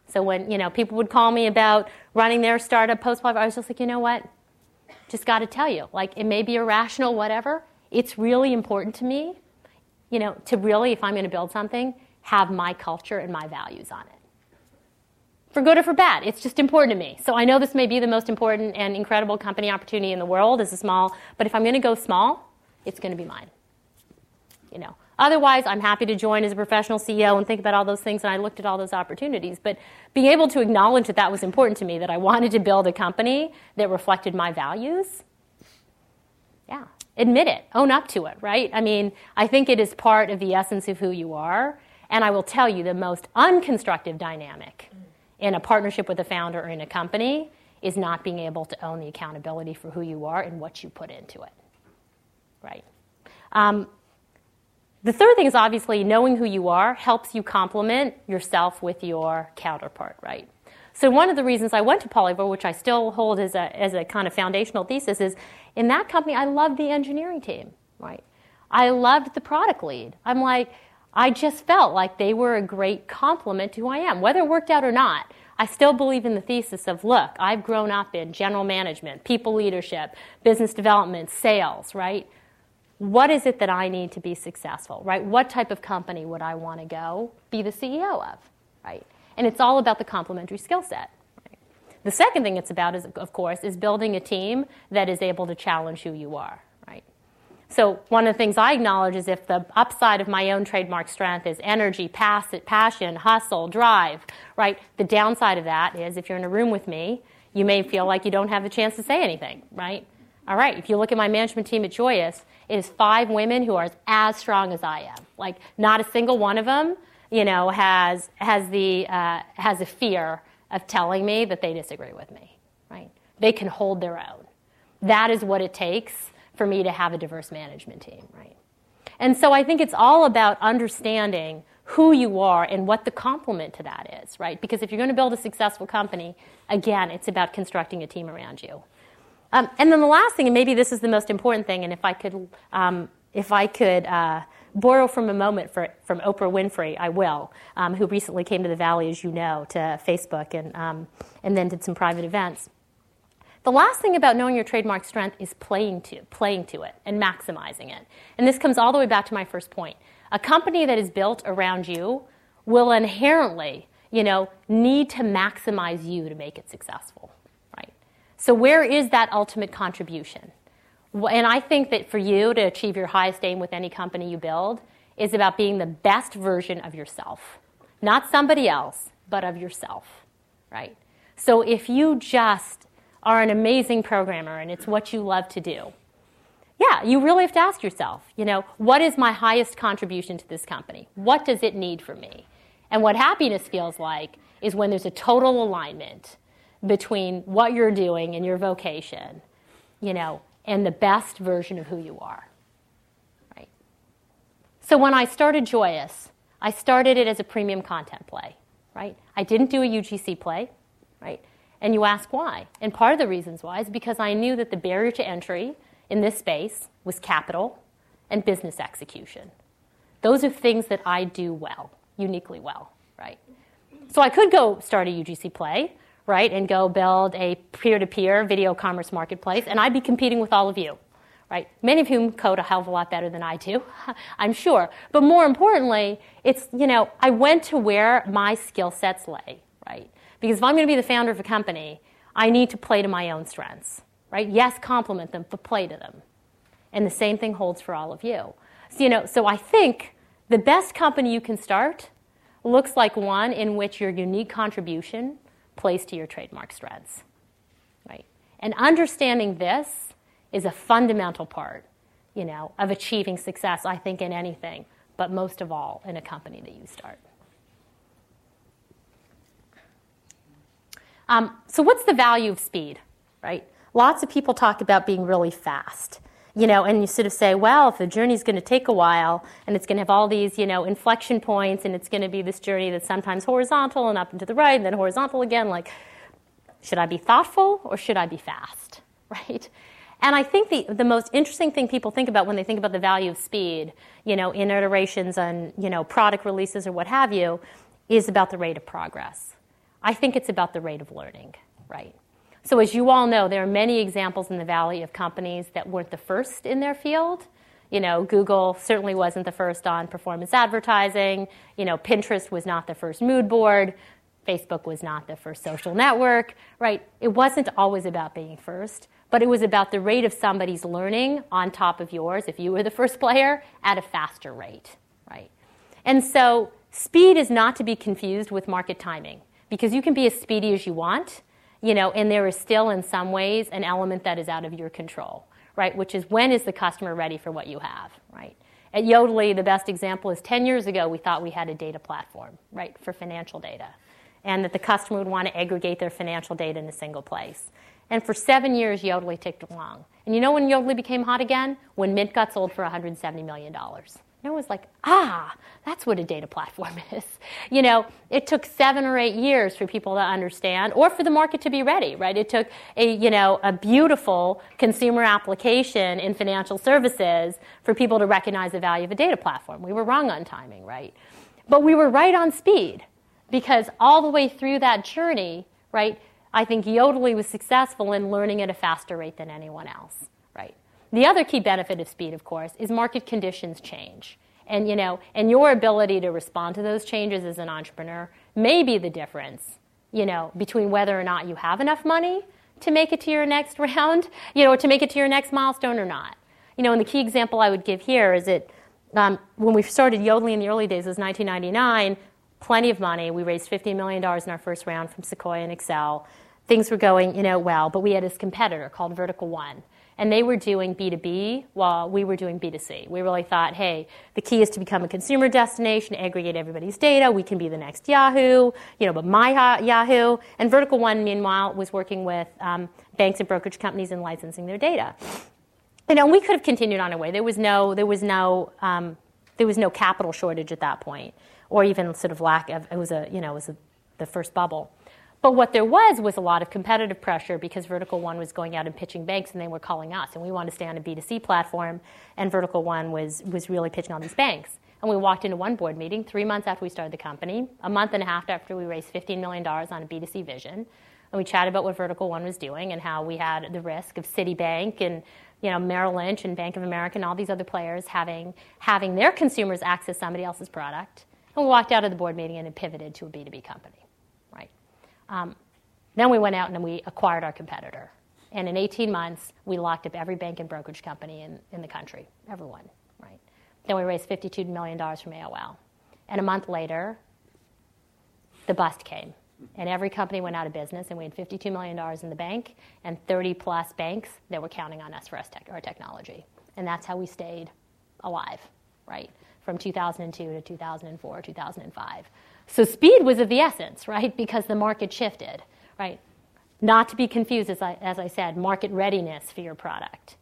So when you know people would call me about running their startup post Polyvore, I was just like, you know what? Just got to tell you, like it may be irrational, whatever. It's really important to me, you know, to really, if I'm going to build something, have my culture and my values on it. For good or for bad, it's just important to me. So I know this may be the most important and incredible company opportunity in the world as a small, but if I'm going to go small, it's going to be mine. You know, Otherwise, I'm happy to join as a professional CEO and think about all those things, and I looked at all those opportunities. But being able to acknowledge that that was important to me, that I wanted to build a company that reflected my values, yeah, admit it, own up to it, right? I mean, I think it is part of the essence of who you are. And I will tell you the most unconstructive dynamic in a partnership with a founder or in a company is not being able to own the accountability for who you are and what you put into it, right? Um, the third thing is obviously knowing who you are helps you complement yourself with your counterpart, right? So one of the reasons I went to Polyvore, which I still hold as a, as a kind of foundational thesis, is in that company I loved the engineering team, right? I loved the product lead. I'm like, I just felt like they were a great complement to who I am. Whether it worked out or not, I still believe in the thesis of look, I've grown up in general management, people leadership, business development, sales, right? what is it that I need to be successful, right? What type of company would I want to go be the CEO of, right? And it's all about the complementary skill set. The second thing it's about, is, of course, is building a team that is able to challenge who you are? So one of the things I acknowledge is if the upside of my own trademark strength is energy, passion, hustle, drive, right? The downside of that is if you're in a room with me, you may feel like you don't have the chance to say anything, right? All right, if you look at my management team at Joyus, it is five women who are as strong as I am. Like not a single one of them, you know, has has the uh, has a fear of telling me that they disagree with me. Right? They can hold their own. That is what it takes for me to have a diverse management team. Right? And so I think it's all about understanding who you are and what the complement to that is, right? Because if you're going to build a successful company, again, it's about constructing a team around you. Um, and then the last thing, and maybe this is the most important thing, and if I could, um, if I could uh, borrow from a moment for, from Oprah Winfrey, I will, um, who recently came to the Valley, as you know, to Facebook and, um, and then did some private events. The last thing about knowing your trademark strength is playing to, playing to it and maximizing it. And this comes all the way back to my first point. A company that is built around you will inherently, you know, need to maximize you to make it successful. Right? So, where is that ultimate contribution? And I think that for you to achieve your highest aim with any company you build is about being the best version of yourself. Not somebody else, but of yourself, right? So, if you just are an amazing programmer and it's what you love to do, yeah, you really have to ask yourself, you know, what is my highest contribution to this company? What does it need from me? And what happiness feels like is when there's a total alignment between what you're doing and your vocation, you know, and the best version of who you are. Right? So when I started Joyus, I started it as a premium content play, right? I didn't do a UGC play, right? And you ask why. And part of the reasons why is because I knew that the barrier to entry in this space was capital and business execution. Those are things that I do well, uniquely well, right? So I could go start a UGC play, right, and go build a peer to peer video commerce marketplace, and I'd be competing with all of you, right? Many of whom code a hell of a lot better than I do, <laughs> I'm sure. But more importantly, it's, you know, I went to where my skill sets lay, right? Because if I'm going to be the founder of a company, I need to play to my own strengths, right? Yes, complement them, but play to them. And the same thing holds for all of you. So, you know, so I think the best company you can start looks like one in which your unique contribution plays to your trademark strengths. Right? And understanding this is a fundamental part, you know, of achieving success, I think, in anything, but most of all in a company that you start. Um, so, what's the value of speed, right? Lots of people talk about being really fast you know, and you sort of say, well, if the journey's going to take a while and it's going to have all these, you know, inflection points and it's going to be this journey that's sometimes horizontal and up and to the right and then horizontal again, like, should I be thoughtful or should I be fast, <laughs> right? And I think the, the most interesting thing people think about when they think about the value of speed, you know, in iterations and, you know, product releases or what have you, is about the rate of progress. I think it's about the rate of learning, right? So, as you all know, there are many examples in the Valley of companies that weren't the first in their field. You know, Google certainly wasn't the first on performance advertising. You know, Pinterest was not the first mood board. Facebook was not the first social network, right? It wasn't always about being first, but it was about the rate of somebody's learning on top of yours, if you were the first player, at a faster rate, right? And so speed is not to be confused with market timing because you can be as speedy as you want, you know, and there is still in some ways an element that is out of your control, right? Which is when is the customer ready for what you have, right? At Yodlee, the best example is 10 years ago, we thought we had a data platform, right, for financial data, and that the customer would want to aggregate their financial data in a single place. And for seven years, Yodlee ticked along. And you know when Yodlee became hot again? When Mint got sold for $170 million. And it was like, ah, that's what a data platform <laughs> is. You know, it took seven or eight years for people to understand or for the market to be ready, right? It took a, you know, a beautiful consumer application in financial services for people to recognize the value of a data platform. We were wrong on timing, right? But we were right on speed because all the way through that journey, right, I think Yodlee was successful in learning at a faster rate than anyone else. The other key benefit of speed, of course, is market conditions change. And you know, and your ability to respond to those changes as an entrepreneur may be the difference, you know, between whether or not you have enough money to make it to your next <laughs> round, you know, to make it to your next milestone or not. You know, and the key example I would give here is that um, when we started Yodlee in the early days, it was 1999, plenty of money. We raised $50 million in our first round from Sequoia and Accel. Things were going, you know, well, but we had this competitor called Vertical One and they were doing B2B while we were doing B2C. We really thought, hey, the key is to become a consumer destination, aggregate everybody's data. We can be the next Yahoo, you know, but my Yahoo. And Vertical One, meanwhile, was working with um, banks and brokerage companies and licensing their data. You know, we could have continued on our way. There was no, there was no, um, there was no capital shortage at that point, or even sort of lack of. It was a, you know, it was a, the first bubble. But what there was was a lot of competitive pressure because Vertical One was going out and pitching banks and they were calling us. And we wanted to stay on a B2C platform, and Vertical One was, was really pitching on these banks. And we walked into one board meeting three months after we started the company, a month and a half after we raised $15 million on a B2C vision. And we chatted about what Vertical One was doing and how we had the risk of Citibank and you know, Merrill Lynch and Bank of America and all these other players having, having their consumers access somebody else's product. And we walked out of the board meeting and it pivoted to a B2B company. Um, then we went out and we acquired our competitor. And in 18 months, we locked up every bank and brokerage company in, in the country, everyone, right? Then we raised $52 million from AOL. And a month later, the bust came. And every company went out of business, and we had $52 million in the bank and 30 plus banks that were counting on us for us tech, our technology. And that's how we stayed alive, right? From 2002 to 2004, 2005. So speed was of the essence, right? Because the market shifted, right? Not to be confused, as I, as I said, market readiness for your product.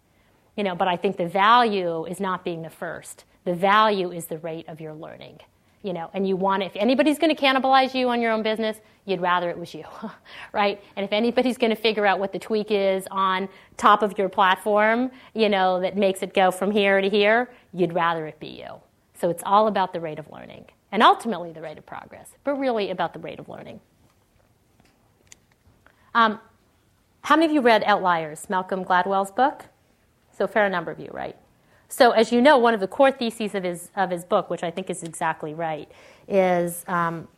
You know, but I think the value is not being the first. The value is the rate of your learning. You know, and you want if anybody's going to cannibalize you on your own business, you'd rather it was you, <laughs> right? And if anybody's going to figure out what the tweak is on top of your platform, you know, that makes it go from here to here, you'd rather it be you. So it's all about the rate of learning and ultimately the rate of progress, but really about the rate of learning. Um, how many of you read Outliers, Malcolm Gladwell's book? So, a fair number of you, right? So, as you know, one of the core theses of his, of his book, which I think is exactly right, is, um,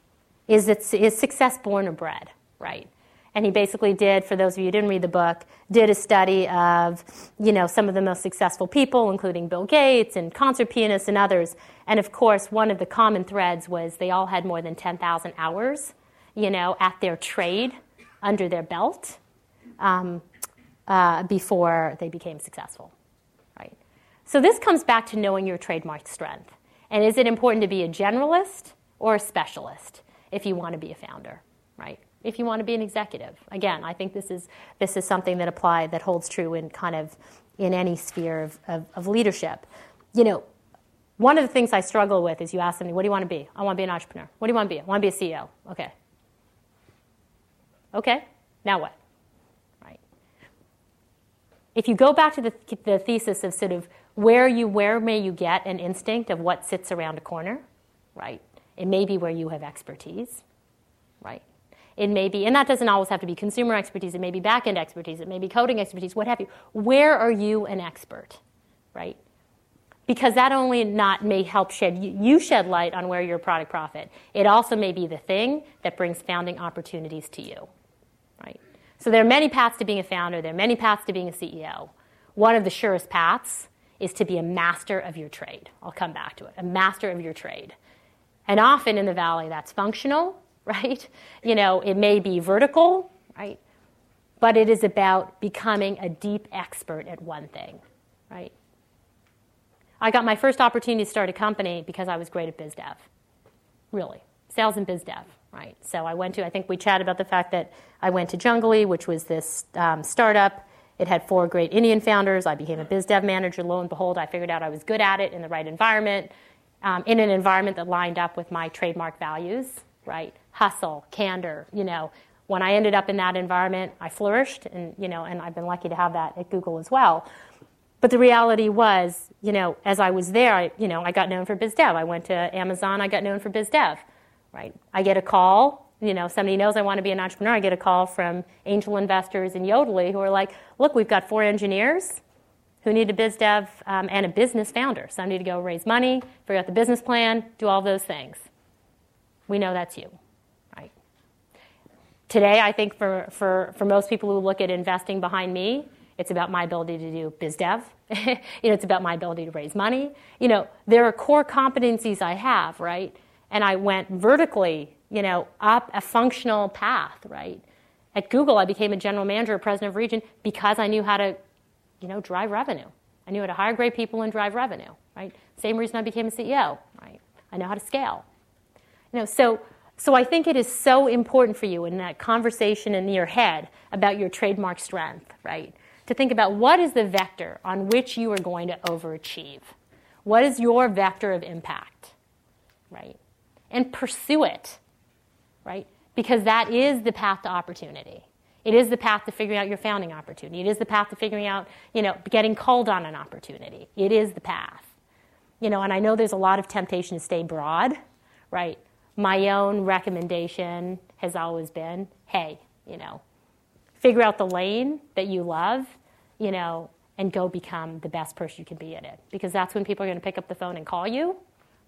is, it's, is success born or bred, right? And he basically did for those of you who didn't read the book did a study of you know some of the most successful people including bill gates and concert pianists and others. And of course one of the common threads was they all had more than 10000 hours you know at their trade under their belt um, uh, before they became successful right? So this comes back to knowing your trademark strength. And is it important to be a generalist or a specialist if you want to be a founder right if you want to be an executive. Again, I think this is this is something that apply that holds true in kind of in any sphere of, of, of leadership. You know, one of the things I struggle with is you ask me, what do you want to be? I want to be an entrepreneur. What do you want to be? I want to be a CEO. Okay. Okay, now what? Right. If you go back to the, the thesis of sort of where you where may you get an instinct of what sits around a corner, right? It may be where you have expertise, right? It may be, and that doesn't always have to be consumer expertise, it may be back end expertise, it may be coding expertise, what have you. Where are you an expert, right? Because that only not may help shed you shed light on where your product prophet. It also may be the thing that brings founding opportunities to you, right? So there are many paths to being a founder. There are many paths to being a CEO. One of the surest paths is to be a master of your trade. I'll come back to it. A master of your trade. And often in the valley, that's functional right? You know, it may be vertical, right? But it is about becoming a deep expert at one thing, right? I got my first opportunity to start a company because I was great at biz dev. Really. Sales and biz dev, right? So I went to, I think we chatted about the fact that I went to Junglee, which was this um, startup. It had four great Indian founders. I became a biz dev manager. Lo and behold, I figured out I was good at it in the right environment, um, in an environment that lined up with my trademark values, right? hustle, candor, you know. When I ended up in that environment, I flourished, and you know, and I've been lucky to have that at Google as well. But the reality was, you know, as I was there, I, you know, I got known for biz dev. I went to Amazon, I got known for biz dev, right? I get a call, you know, somebody knows I want to be an entrepreneur. I get a call from angel investors in Yodlee who are like, look, we've got four engineers who need a biz dev um, and a business founder. So I need to go raise money, figure out the business plan, do all those things. We know that's you. Right? Today, I think for, for, for most people who look at investing behind me, it's about my ability to do biz dev. <laughs> you know, it's about my ability to raise money. You know, there are core competencies I have, right? And I went vertically, you know, up a functional path, right? At Google, I became a general manager, president of region, because I knew how to, you know, drive revenue. I knew how to hire great people and drive revenue, right? Same reason I became a CEO, right? I know how to scale. You know, so so I think it is so important for you in that conversation in your head about your trademark strength, right? To think about what is the vector on which you are going to overachieve. What is your vector of impact, right? And pursue it, right? Because that is the path to opportunity. It is the path to figuring out your founding opportunity. It is the path to figuring out, you know, getting called on an opportunity. It is the path. You know, and I know there's a lot of temptation to stay broad, right? My own recommendation has always been hey, you know, figure out the lane that you love, you know, and go become the best person you can be in it. Because that's when people are going to pick up the phone and call you,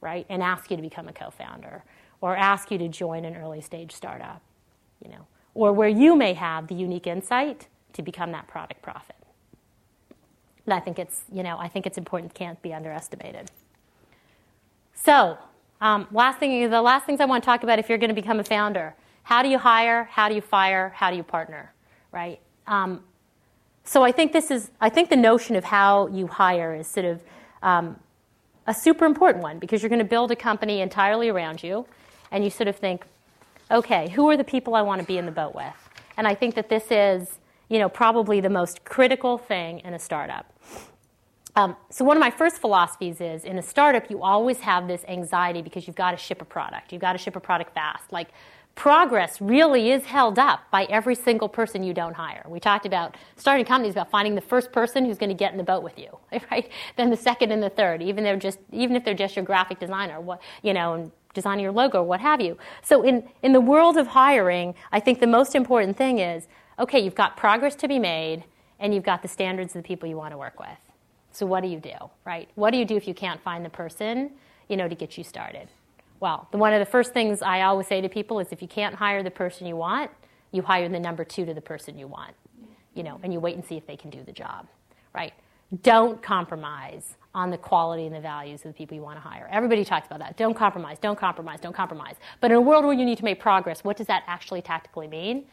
right, and ask you to become a co founder or ask you to join an early stage startup, you know, or where you may have the unique insight to become that product prophet. And I think it's, you know, I think it's important, can't be underestimated. So, um, last thing, the last things I want to talk about if you're going to become a founder how do you hire? How do you fire? How do you partner? Right? Um, so I think this is, I think the notion of how you hire is sort of um, a super important one because you're going to build a company entirely around you and you sort of think, okay, who are the people I want to be in the boat with? And I think that this is, you know, probably the most critical thing in a startup. Um, so one of my first philosophies is in a startup you always have this anxiety because you've got to ship a product. You've got to ship a product fast. Like progress really is held up by every single person you don't hire. We talked about starting companies about finding the first person who's going to get in the boat with you <laughs> right? Then the second and the third even they're just even if they're just your graphic designer what you know and designing your logo what have you. So in in the world of hiring i think the most important thing is okay you've got progress to be made and you've got the standards of the people you want to work with so what do you do, right? What do you do if you can't find the person, you know, to get you started? Well, the, one of the first things I always say to people is if you can't hire the person you want, you hire the number two to the person you want, you know, and you wait and see if they can do the job, right? Don't compromise on the quality and the values of the people you want to hire. Everybody talks about that. Don't compromise, don't compromise, don't compromise. But in a world where you need to make progress, what does that actually tactically mean?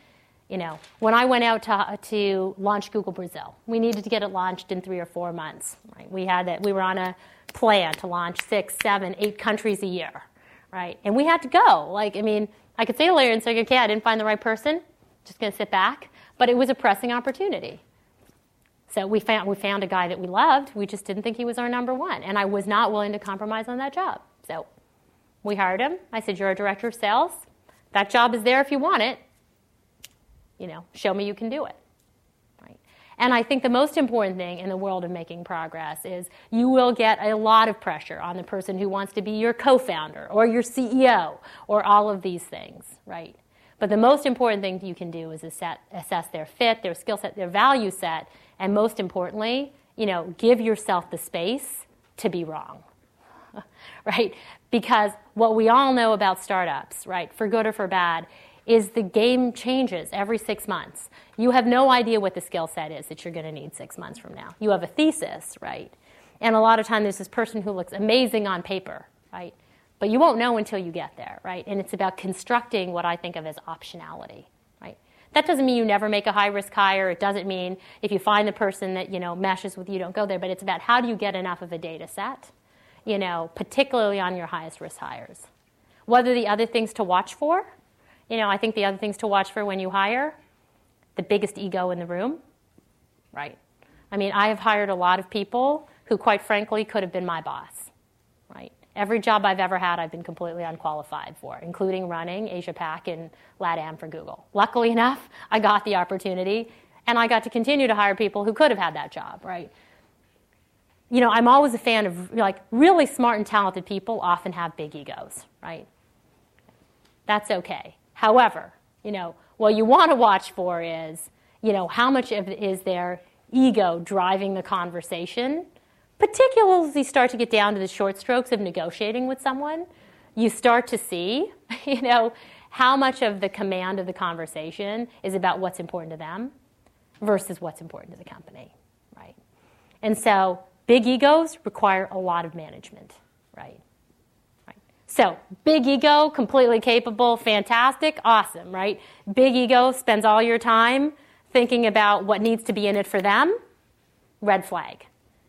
You know, when I went out to, to launch Google Brazil, we needed to get it launched in three or four months. Right? We had that. We were on a plan to launch six, seven, eight countries a year, right? And we had to go. Like, I mean, I could say to Larry and say, okay, I didn't find the right person. Just going to sit back. But it was a pressing opportunity. So we found we found a guy that we loved. We just didn't think he was our number one, and I was not willing to compromise on that job. So we hired him. I said, "You're a director of sales. That job is there if you want it." You know, show me you can do it. Right? And I think the most important thing in the world of making progress is you will get a lot of pressure on the person who wants to be your co-founder or your CEO or all of these things, right? But the most important thing you can do is assess, assess their fit, their skill set, their value set, and most importantly, you know, give yourself the space to be wrong. <laughs> right? Because what we all know about startups, right, for good or for bad, is the game changes every six months. You have no idea what the skill set is that you're going to need six months from now. You have a thesis, right? And a lot of time there's this person who looks amazing on paper, right? But you won't know until you get there, right? And it's about constructing what I think of as optionality, right? That doesn't mean you never make a high risk hire. It doesn't mean if you find the person that you know meshes with you, don't go there. But it's about how do you get enough of a data set, you know, particularly on your highest risk hires. What are the other things to watch for? You know, I think the other things to watch for when you hire the biggest ego in the room, right? I mean, I have hired a lot of people who, quite frankly, could have been my boss, right? Every job I've ever had, I've been completely unqualified for, including running Asia Pac and LATAM for Google. Luckily enough, I got the opportunity, and I got to continue to hire people who could have had that job, right? You know, I'm always a fan of like really smart and talented people often have big egos, right? That's okay. However, you know, what you want to watch for is, you know, how much of is their ego driving the conversation, particularly as you start to get down to the short strokes of negotiating with someone. You start to see, <laughs> you know, how much of the command of the conversation is about what's important to them versus what's important to the company, right? And so big egos require a lot of management, right? So big ego, completely capable, fantastic, awesome, right? Big ego spends all your time thinking about what needs to be in it for them, red flag.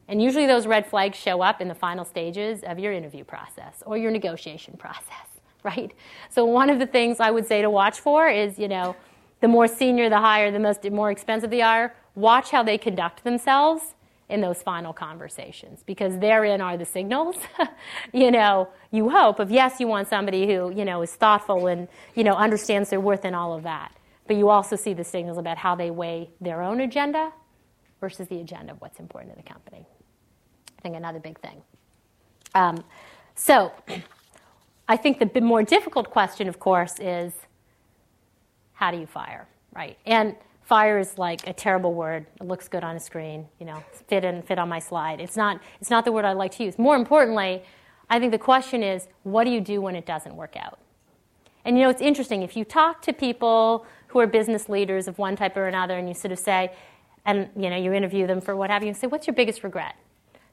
And usually those red flags show up in the final stages of your interview process or your negotiation process, <laughs> right? So one of the things I would say to watch for is, you know, the more senior the higher, the most more expensive they are, watch how they conduct themselves in those final conversations because therein are the signals <laughs> you know you hope of yes you want somebody who you know is thoughtful and you know understands their worth and all of that. But you also see the signals about how they weigh their own agenda versus the agenda of what's important to the company. I think another big thing. Um, so <clears throat> i think the more difficult question of course is how do you fire, right? And fire is like a terrible word. It looks good on a screen, you know, fit in, fit on my slide. It's not, it's not the word I like to use. More importantly, I think the question is, what do you do when it doesn't work out? And you know, it's interesting. If you talk to people who are business leaders of one type or another, and you sort of say, and you know, you interview them for what have you, and say, what's your biggest regret?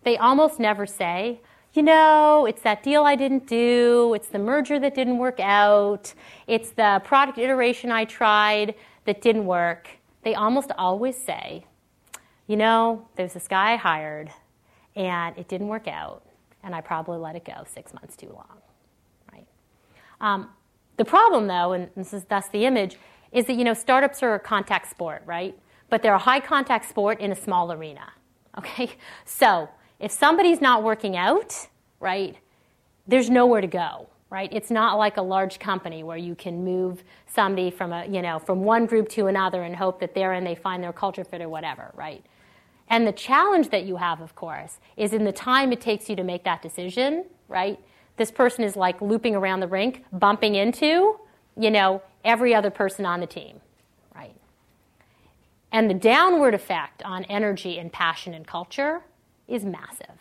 They almost never say, you know, it's that deal I didn't do, it's the merger that didn't work out, it's the product iteration I tried that didn't work. They almost always say, you know, there's this guy I hired and it didn't work out, and I probably let it go six months too long, right? Um, the problem, though, and this is thus the image, is that you know startups are a contact sport, right? But they're a high contact sport in a small arena. <laughs> Okay, so if somebody's not working out, right, there's nowhere to go, right? It's not like a large company where you can move somebody from a, you know, from one group to another and hope that therein they find their culture fit or whatever, right? And the challenge that you have, of course, is in the time it takes you to make that decision, right? This person is like looping around the rink, bumping into, you know, every other person on the team, right? And the downward effect on energy and passion and culture is massive.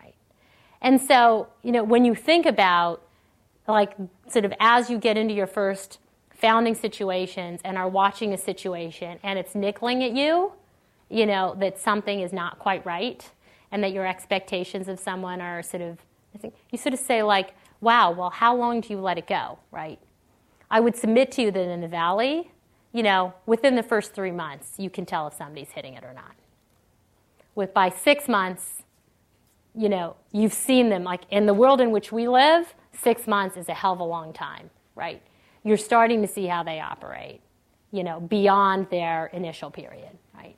Right? And so, you know, when you think about like sort of as you get into your first founding situations and are watching a situation and it's nickling at you, you know, that something is not quite right and that your expectations of someone are sort of, I think, you sort of say, like, wow, well, how long do you let it go, right? I would submit to you that in the Valley, you know, within the first three months, you can tell if somebody's hitting it or not with by six months, you know, you've seen them. Like in the world in which we live, six months is a hell of a long time, right? You're starting to see how they operate, you know, beyond their initial period, right?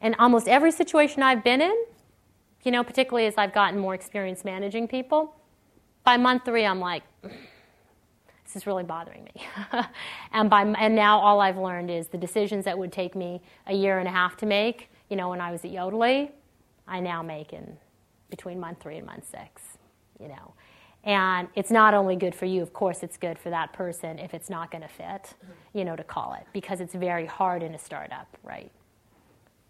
And almost every situation I've been in, you know, particularly as I've gotten more experience managing people, by month three, I'm like, this is really bothering me. <laughs> and, by, and now all I've learned is the decisions that would take me a year and a half to make you know, when I was at Yodlee, I now make in between month three and month six, you know. And it's not only good for you, of course, it's good for that person if it's not going to fit, mm-hmm. you know, to call it, because it's very hard in a startup, right?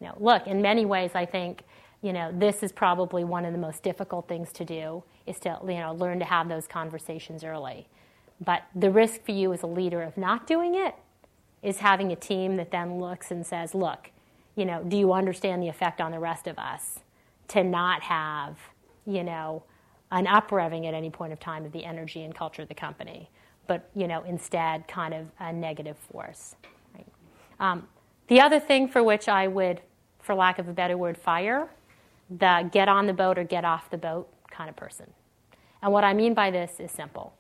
Know, look, in many ways, I think, you know, this is probably one of the most difficult things to do is to, you know, learn to have those conversations early. But the risk for you as a leader of not doing it is having a team that then looks and says, look, you know, do you understand the effect on the rest of us to not have, you know, an uprevving at any point of time of the energy and culture of the company, but, you know, instead kind of a negative force. Right? Um, the other thing for which I would, for lack of a better word, fire the get on the boat or get off the boat kind of person. And what I mean by this is simple.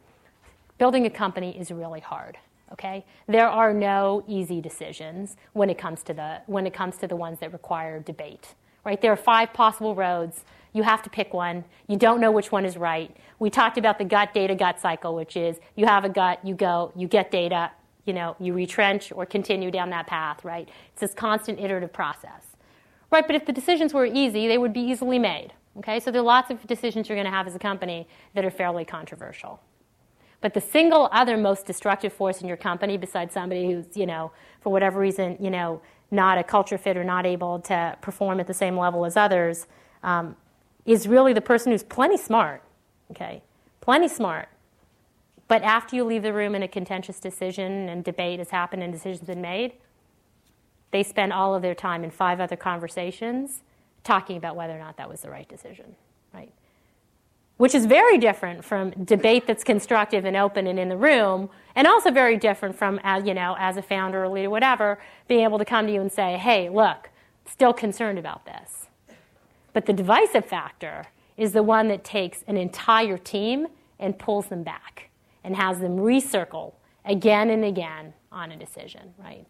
Building a company is really hard okay there are no easy decisions when it comes to the when it comes to the ones that require debate right there are five possible roads you have to pick one. You don't know which one is right. We talked about the gut data gut cycle which is you have a gut you go you get data you know you retrench or continue down that path right? It's this constant iterative process. Right but if the decisions were easy they would be easily made okay? So there are lots of decisions you're going to have as a company that are fairly controversial. But the single other most destructive force in your company, besides somebody who's, you know, for whatever reason, you know, not a culture fit or not able to perform at the same level as others, um, is really the person who's plenty smart, okay? Plenty smart, But after you leave the room and a contentious decision and debate has happened and decisions been made, they spend all of their time in five other conversations talking about whether or not that was the right decision, right? Which is very different from debate that's constructive and open and in the room, and also very different from, as, you know, as a founder or leader, whatever, being able to come to you and say, hey, look, still concerned about this. But the divisive factor is the one that takes an entire team and pulls them back and has them recircle again and again on a decision, right?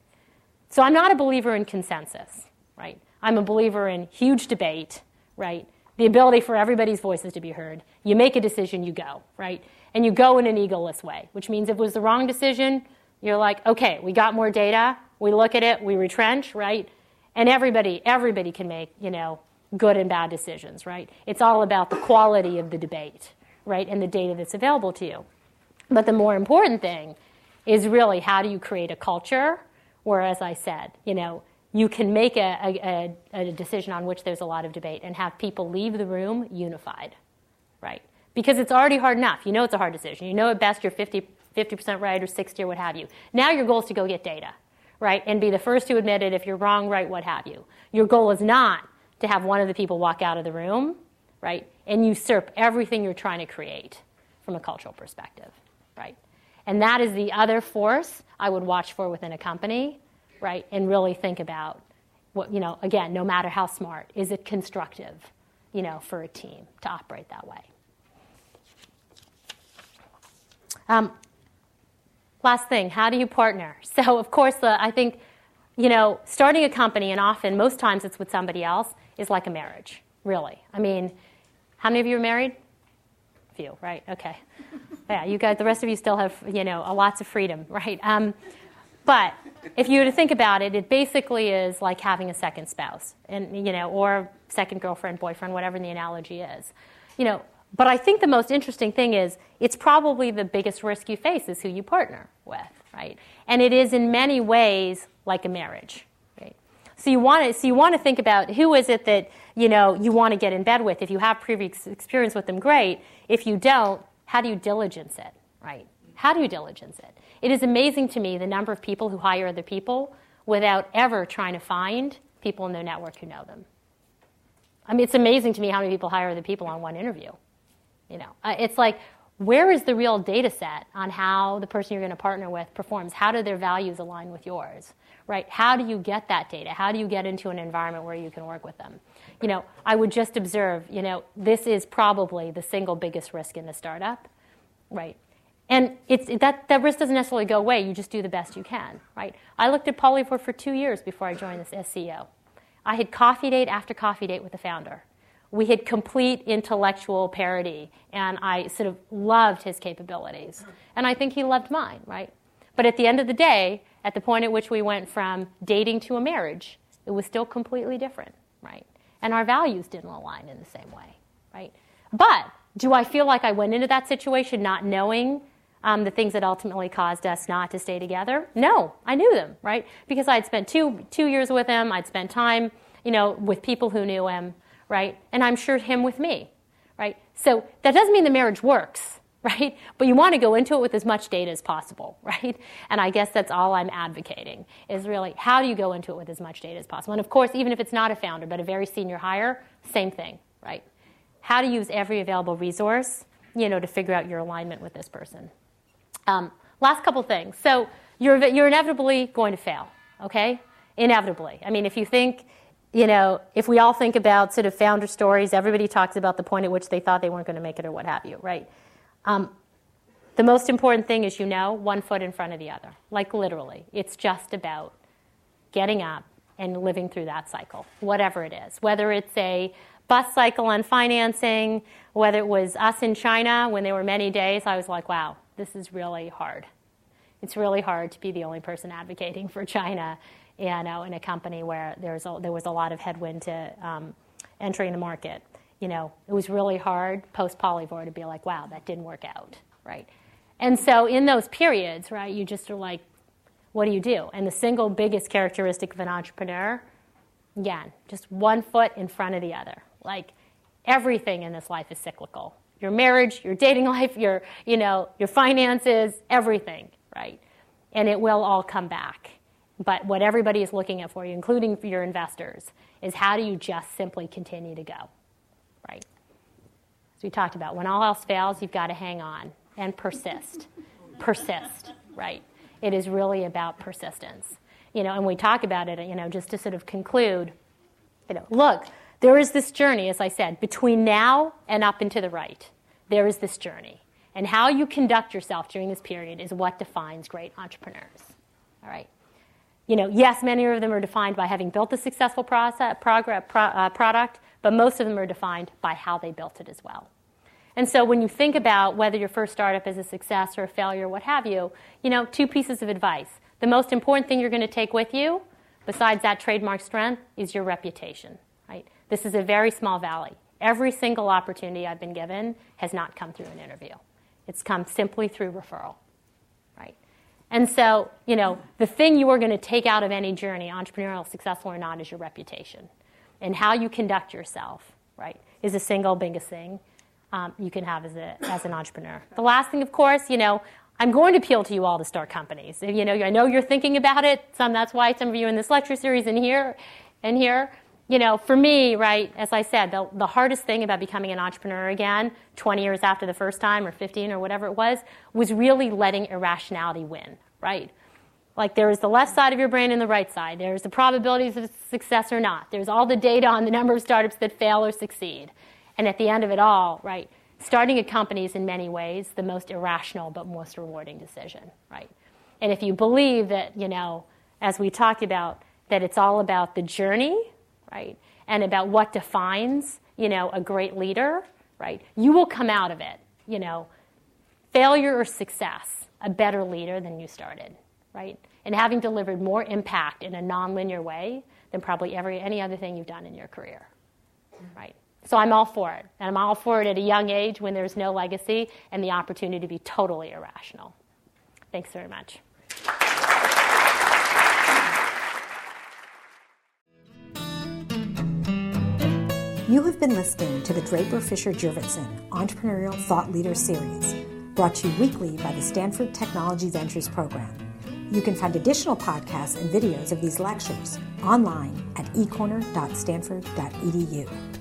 So I'm not a believer in consensus, right? I'm a believer in huge debate, right? The ability for everybody's voices to be heard. You make a decision, you go, right? And you go in an egoless way, which means if it was the wrong decision, you're like, okay, we got more data, we look at it, we retrench, right? And everybody, everybody can make, you know, good and bad decisions, right? It's all about the quality of the debate, right? And the data that's available to you. But the more important thing is really how do you create a culture where, as I said, you know, you can make a, a, a, decision on which there's a lot of debate and have people leave the room unified, right? Because it's already hard enough. You know it's a hard decision. You know at best you're 50, 50% right or 60 or what have you. Now your goal is to go get data, right? And be the first to admit it if you're wrong, right, what have you. Your goal is not to have one of the people walk out of the room, right, and usurp everything you're trying to create from a cultural perspective, right? And that is the other force I would watch for within a company, right? And really think about what, you know, again, no matter how smart, is it constructive, you know, for a team to operate that way? Um, last thing, how do you partner? <laughs> So, of course, the, I think, you know, starting a company, and often, most times it's with somebody else, is like a marriage, really. I mean, how many of you are married? A few, right? Okay <laughs> yeah, you guys, the rest of you still have, you know, lots of freedom, <laughs> right? Um, but if you were to think about it, it basically is like having a second spouse, and you know, or second girlfriend, boyfriend, whatever the analogy is, you know. But I think the most interesting thing is it's probably the biggest risk you face is who you partner with, right? And it is in many ways like a marriage, right? So you want to so you want to think about who is it that you know you want to get in bed with. If you have previous experience with them, great. If you don't, how do you diligence it, right? How do you diligence it? It is amazing to me the number of people who hire other people without ever trying to find people in their network who know them. I mean, it's amazing to me how many people hire other people on one interview. You know, it's like, where is the real data set on how the person you're going to partner with performs? How do their values align with yours? Right? How do you get that data? How do you get into an environment where you can work with them? you know, I would just observe, you know, this is probably the single biggest risk in the startup, right? And it's, that, that risk doesn't necessarily go away. You just do the best you can, right? I looked at Polyvore for two years before I joined this as CEO. I had coffee date after coffee date with the founder. We had complete intellectual parity, and I sort of loved his capabilities. And I think he loved mine, right? But at the end of the day, at the point at which we went from dating to a marriage, it was still completely different, right? and our values didn't align in the same way, right? But do I feel like I went into that situation not knowing um, the things that ultimately caused us not to stay together? No, I knew them, right? Because I'd spent two two years with him. I'd spent time, you know, with people who knew him, right? And I'm sure him with me, right? So that doesn't mean the marriage works, <laughs> right? But you want to go into it with as much data as possible, <laughs> right? And I guess that's all I'm advocating is really how do you go into it with as much data as possible? And of course, even if it's not a founder, but a very senior hire, same thing, right? How to use every available resource, you know, to figure out your alignment with this person. Um, last couple things. So you're, you're inevitably going to fail, okay? Inevitably. I mean, if you think, you know, if we all think about sort of founder stories, everybody talks about the point at which they thought they weren't going to make it or what have you, right? Um, the most important thing is you know one foot in front of the other, like literally. It's just about getting up and living through that cycle, whatever it is. Whether it's a bus cycle on financing, whether it was us in China when there were many days, I was like, wow, this is really hard. It's really hard to be the only person advocating for China you know, in a company where there's a, there was a lot of headwind to um, entering the market you know, it was really hard post Polyvore to be like, wow, that didn't work out, right? And so in those periods, right, you just are like, what do you do? And the single biggest characteristic of an entrepreneur, again, just one foot in front of the other. Like everything in this life is cyclical. your marriage, your dating <laughs> life, your, you know, your finances, everything, right? And it will all come back. But what everybody is looking at for you, including for your investors, is how do you just simply continue to go, right? As we talked about, when all else fails, you've got to hang on and persist. <laughs> persist, right? It is really about persistence. You know, and we talk about it, you know, just to sort of conclude, you know, look, there is this journey, as I said, between now and up and to the right. There is this journey. And how you conduct yourself during this period is what defines great entrepreneurs. All right? You know, yes, many of them are defined by having built a successful process, progress, pro, uh, product, but most of them are defined by how they built it as well. And so when you think about whether your first startup is a success or a failure, what have you, you know, two pieces of advice. The most important thing you're going to take with you, besides that trademark strength, is your reputation. Right? This is a very small valley. Every single opportunity I've been given has not come through an interview. It's come simply through referral. And so, you know, the thing you are going to take out of any journey, entrepreneurial, successful or not, is your reputation. And how you conduct yourself, right, is a single biggest thing um, you can have as, a, as an entrepreneur. The last thing, of course, you know, I'm going to appeal to you all to start companies. You know, I know you're thinking about it. Some that's why some of you in this lecture series and here and here. You know, for me, right, as I said, the, the hardest thing about becoming an entrepreneur again, 20 years after the first time or 15 or whatever it was, was really letting irrationality win, right? Like there is the left side of your brain and the right side. There's the probabilities of success or not. There's all the data on the number of startups that fail or succeed. And at the end of it all, right, starting a company is in many ways the most irrational but most rewarding decision, right? And if you believe that, you know, as we talked about, that it's all about the journey, right, and about what defines, you know, a great leader, right, you will come out of it, you know, failure or success, a better leader than you started, right? And having delivered more impact in a nonlinear way than probably every any other thing you've done in your career, right? So I'm all for it. And I'm all for it at a young age when there's no legacy and the opportunity to be totally irrational. Thanks very much. You have been listening to the Draper Fisher Jurvetson Entrepreneurial Thought Leader Series, brought to you weekly by the Stanford Technology Ventures Program. You can find additional podcasts and videos of these lectures online at ecorner.stanford.edu.